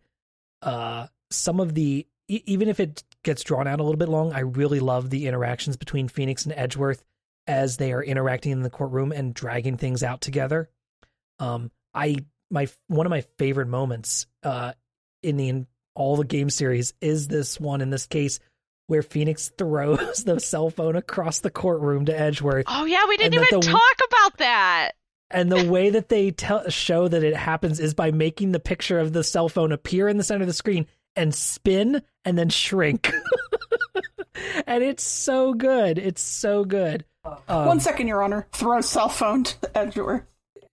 uh some of the even if it gets drawn out a little bit long, I really love the interactions between Phoenix and Edgeworth as they are interacting in the courtroom and dragging things out together. Um, I my one of my favorite moments uh in the in all the game series is this one in this case where Phoenix throws the cell phone across the courtroom to Edgeworth. Oh yeah, we didn't even the- talk about that. And the way that they tell show that it happens is by making the picture of the cell phone appear in the center of the screen and spin and then shrink. and it's so good. It's so good. Um, One second, Your Honor. Throw cell phone to Edgeworth.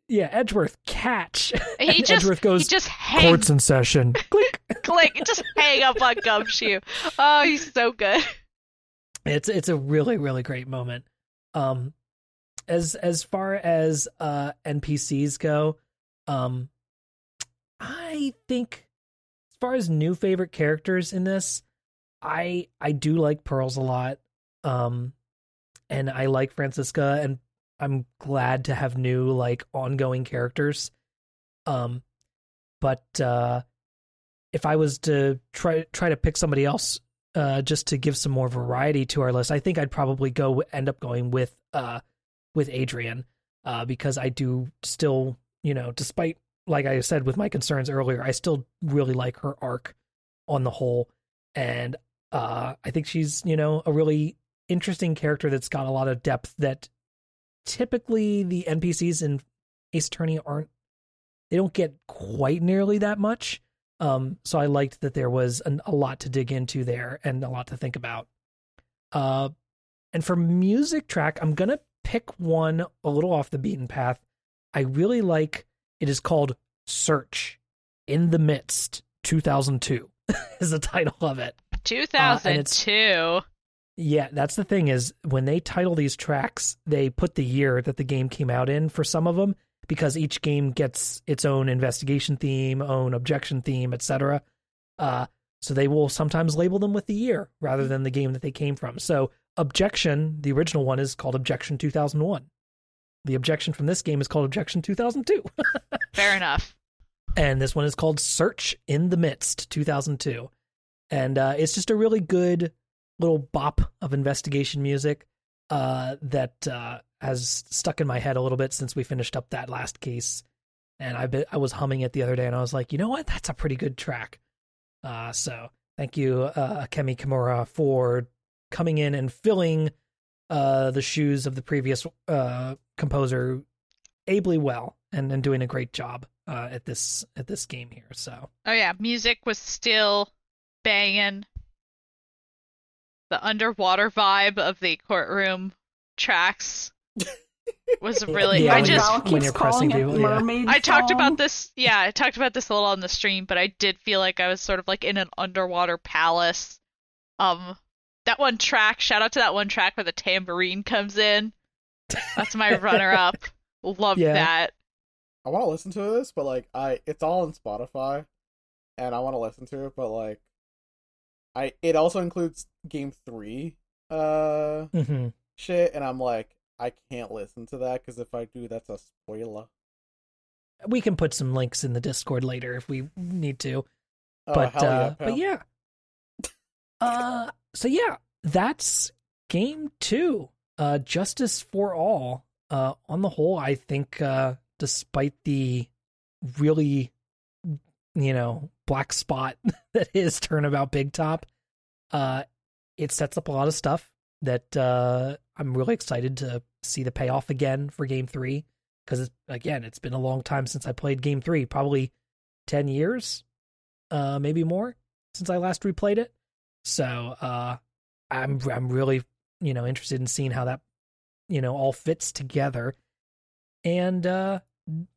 yeah, Edgeworth catch. He just Edgeworth goes he just hangs courts in session. Click. click, just hang up on Gumshoe. Oh, he's so good. It's it's a really really great moment. Um, as as far as uh NPCs go, um, I think as far as new favorite characters in this, I I do like Pearls a lot. Um, and I like Franziska, and I'm glad to have new like ongoing characters. Um, but uh, if I was to try try to pick somebody else uh, just to give some more variety to our list, I think I'd probably go end up going with uh, with Adrian uh, because I do still, you know, despite like I said with my concerns earlier, I still really like her arc on the whole, and uh, I think she's you know a really interesting character that's got a lot of depth that typically the NPCs in Ace Attorney aren't. They don't get quite nearly that much. Um, so I liked that there was an, a lot to dig into there and a lot to think about. Uh, and for music track, I'm gonna pick one a little off the beaten path. I really like. It is called "Search in the Midst." 2002 is the title of it. 2002. Yeah, that's the thing is when they title these tracks, they put the year that the game came out in for some of them because each game gets its own investigation theme, own objection theme, etc. Uh, so they will sometimes label them with the year rather than the game that they came from. So objection, the original one is called Objection 2001. The objection from this game is called Objection 2002. Fair enough. and this one is called Search in the Midst 2002. And uh, it's just a really good little bop of investigation music uh, that uh, has stuck in my head a little bit since we finished up that last case. And I I was humming it the other day, and I was like, you know what? That's a pretty good track. Uh, so thank you, uh, Kemi Kimura, for coming in and filling uh, the shoes of the previous uh, composer ably well and, and doing a great job uh, at this at this game here. So Oh yeah, music was still banging. The underwater vibe of the courtroom tracks was really. Yeah, I when just Val when you're pressing people, yeah. mermaid I talked song. about this. Yeah, I talked about this a little on the stream, but I did feel like I was sort of like in an underwater palace. Um, that one track. Shout out to that one track where the tambourine comes in. That's my runner-up. Love Yeah. that. I want to listen to this, but like I, it's all on Spotify, and I want to listen to it, but like, I it also includes Game Three, uh, mm-hmm. shit, and I'm like, I can't listen to that because if I do, that's a spoiler. we can put some links in the Discord later if we need to. Oh, but hell uh, but yeah. Uh, so yeah, that's game two. Uh, justice for all. Uh, on the whole, I think uh, despite the really, you know, black spot that is Turnabout Big Top, uh, it sets up a lot of stuff. that uh, I'm really excited to see the payoff again for Game Three because again, it's been a long time since I played Game Three, probably ten years, uh, maybe more since I last replayed it. So uh, I'm I'm really you know interested in seeing how that you know all fits together. And uh,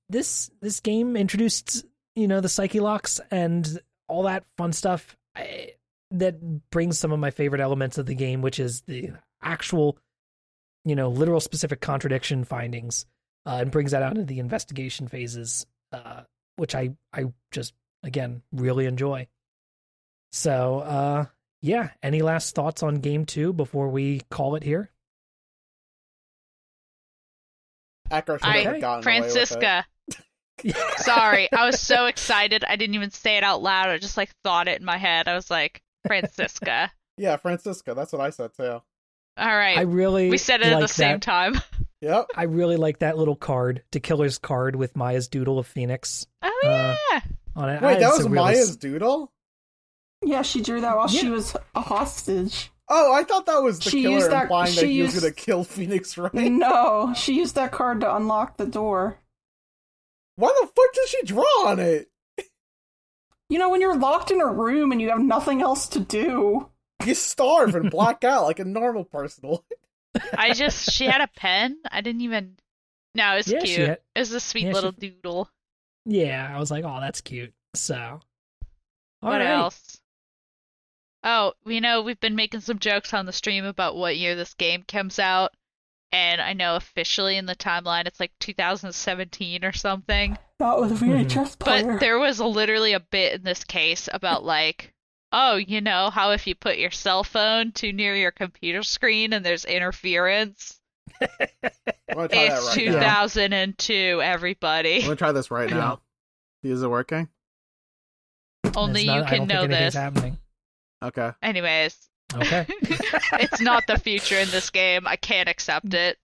this this game introduced you know the psyche locks and all that fun stuff I, that brings some of my favorite elements of the game, which is the actual you know literal specific contradiction findings, uh, and brings that out into the investigation phases, uh, which I I just again really enjoy. So uh, yeah, any last thoughts on game two before we call it here? Echo should I have gotten away with it. Franziska. Sorry, I was so excited. I didn't even say it out loud. I just like thought it in my head. I was like, Franziska. Yeah, Franziska. That's what I said too. All right. I really we said it at like the same time. Yep. I really like that little card, de Killer's card with Maya's doodle of Phoenix Oh Uh, yeah. on it. Wait, I- that was a really Maya's doodle. Yeah, she drew that while she was a hostage. Oh, I thought that was the She killer used that- implying that she he was gonna kill Phoenix Wright. No, she used that card to unlock the door. Why the fuck did she draw on it? You know, when you're locked in a room and you have nothing else to do. You starve and black out like a normal person. I just she had a pen. I didn't even. No, it was Yeah, cute. had- It was a sweet yeah, she- little doodle. Yeah, I was like, oh, that's cute. So, all what right. else? Oh, you know, we've been making some jokes on the stream about what year this game comes out, and I know officially in the timeline it's like 2017 or something. That was a VHS player. But there was literally a bit in this case about like, oh, you know how if you put your cell phone too near your computer screen and there's interference. I'm try It's that right now. 2002, I'm everybody. gonna try this right now. Is it working? Only It's you can know this. happening. Okay. Anyways, Okay. it's not the future in this game. I can't accept it.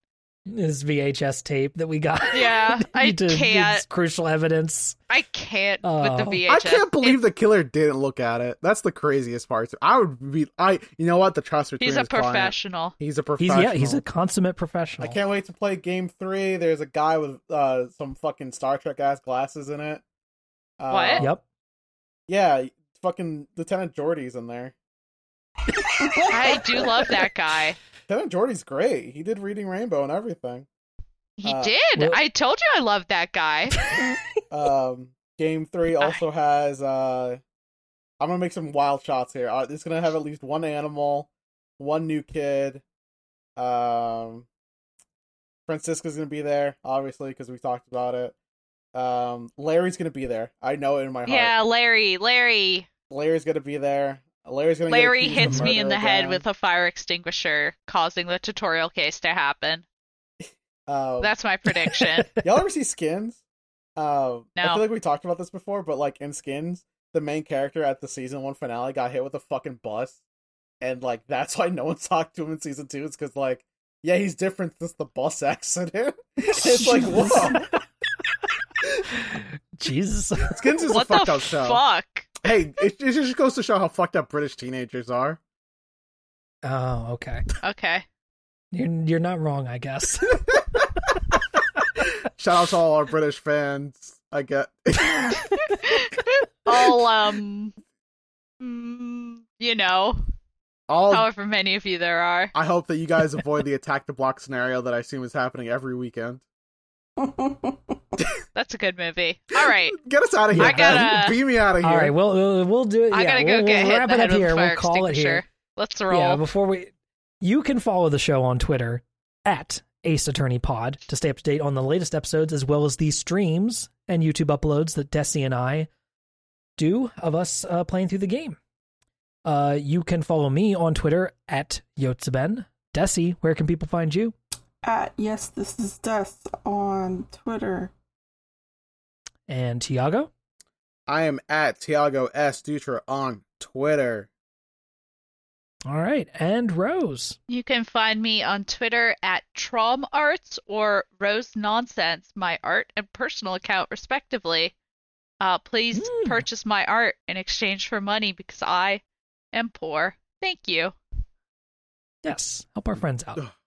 this VHS tape that we got. Yeah, I to- can't. It's crucial evidence. I can't Oh. with the VHS. I can't believe It- the killer didn't look at it. That's the craziest part. I would be. I. You know what? The trust between he's a his client- professional. He's a He's professional. yeah, he's a consummate professional. I can't wait to play game three. There's a guy with uh some fucking Star Trek ass glasses in it. Uh, What? Yep. Yeah, fucking Lieutenant Geordi's in there. I do love that guy. Lieutenant Geordi's great. He did Reading Rainbow and everything. He Uh, did. well- I told you I love that guy. Um, game three also has. uh I'm gonna make some wild shots here. Uh, it's gonna have at least one animal, one new kid. Um, Franziska's gonna be there, obviously, because we talked about it. Um, Larry's gonna be there. I know it in my heart. yeah, Larry. Larry. Larry's gonna be there. Larry's gonna. Larry accused hits me in murder the head with a fire extinguisher, causing the tutorial case to happen. Um, That's my prediction. y'all ever see Skins? Um, I feel like we talked about this before, but like in Skins, the main character at the season one finale got hit with a fucking bus, and like that's why no one talked to him in season two. It's because like, yeah, he's different since the bus accident. it's like, whoa, Jesus. Skins is what a fucked the up show. fuck? Hey, it, it just goes to show how fucked up British teenagers are. Oh, okay. Okay. You're you're not wrong, I guess. Shout out to all our British fans. I get. All um, mm, you know, all however many of you there are. I hope that you guys avoid the attack the block scenario that I assume is happening every weekend. That's a good movie. All right. Get us out of here. I gotta- Beam me out of here. All right, we'll we'll, we'll do it. I yeah, gotta we'll, go get we'll hit in wrap the it head up with here. fire We'll call it extinguisher. here. Let's roll. Yeah, before we, you can follow the show on Twitter at Ace Attorney Pod to stay up to date on the latest episodes as well as the streams and YouTube uploads that Dessy and I do of us uh, playing through the game. Uh, you can follow me on Twitter at Yotsuben. Dessy, where can people find you? At yes, this is Des on Twitter. And Tiago? I am at Tiago S. Dutra on Twitter. All right, and Rose. You can find me on Twitter at Trom Arts or Rose Nonsense, my art and personal account, respectively. Uh, please Hmm. purchase my art in exchange for money because I am poor. Thank you. Yes, help our friends out.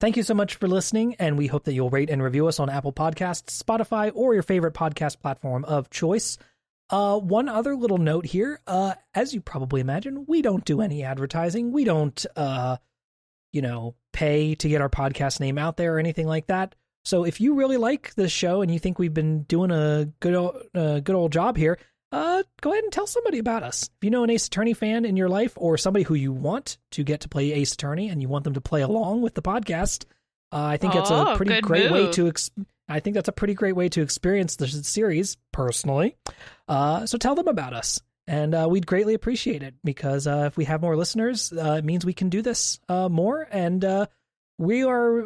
Thank you so much for listening, and we hope that you'll rate and review us on Apple Podcasts, Spotify, or your favorite podcast platform of choice. Uh, one other little note here. Uh, as you probably imagine, we don't do any advertising. We don't, uh, you know, pay to get our podcast name out there or anything like that. So if you really like this show and you think we've been doing a good, uh, good old job here, uh, go ahead and tell somebody about us. If you know an Ace Attorney fan in your life or somebody who you want to get to play Ace Attorney and you want them to play along with the podcast, uh, I think it's a Oh, pretty great way to. Ex- I think that's a pretty great way to experience the series personally. Uh, so tell them about us, and uh, we'd greatly appreciate it because uh, if we have more listeners, uh, it means we can do this uh, more, and uh, we are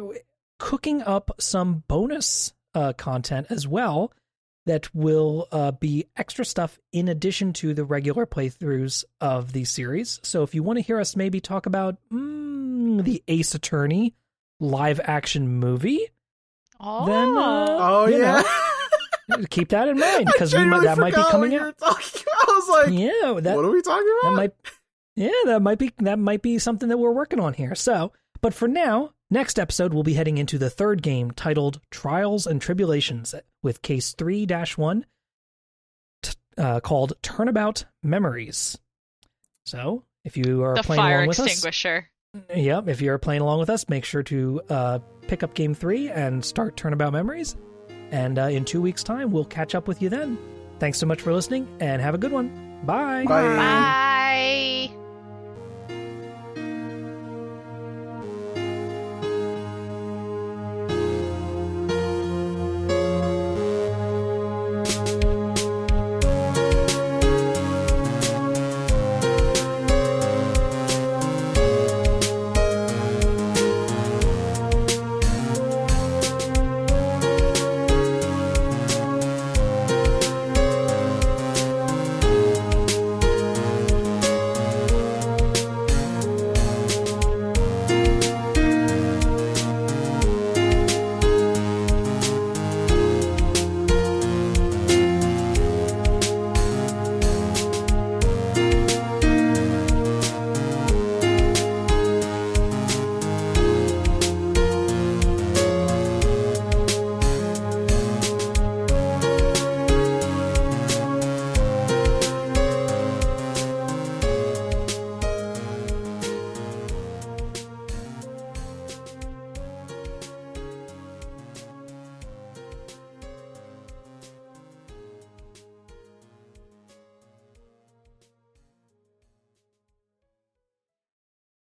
cooking up some bonus uh, content as well that will uh, be extra stuff in addition to the regular playthroughs of the series. So if you want to hear us maybe talk about mm, the Ace Attorney live action movie, Oh, Then, uh, Oh You yeah. keep that in mind because we might, that might be coming what out. talking. I was like, yeah, that what are we talking that about? might yeah that might be that might be something that we're working on here so but for now next episode we'll be heading into the third game titled trials and tribulations with case 3-1 t- uh, called turnabout memories so if you are the playing fire along with us extinguisher. Yep, if you're playing along with us, make sure to uh, pick up game three and start Turnabout Memories. And uh, in two weeks' time, we'll catch up with you then. Thanks so much for listening and have a good one. Bye. Bye. Bye.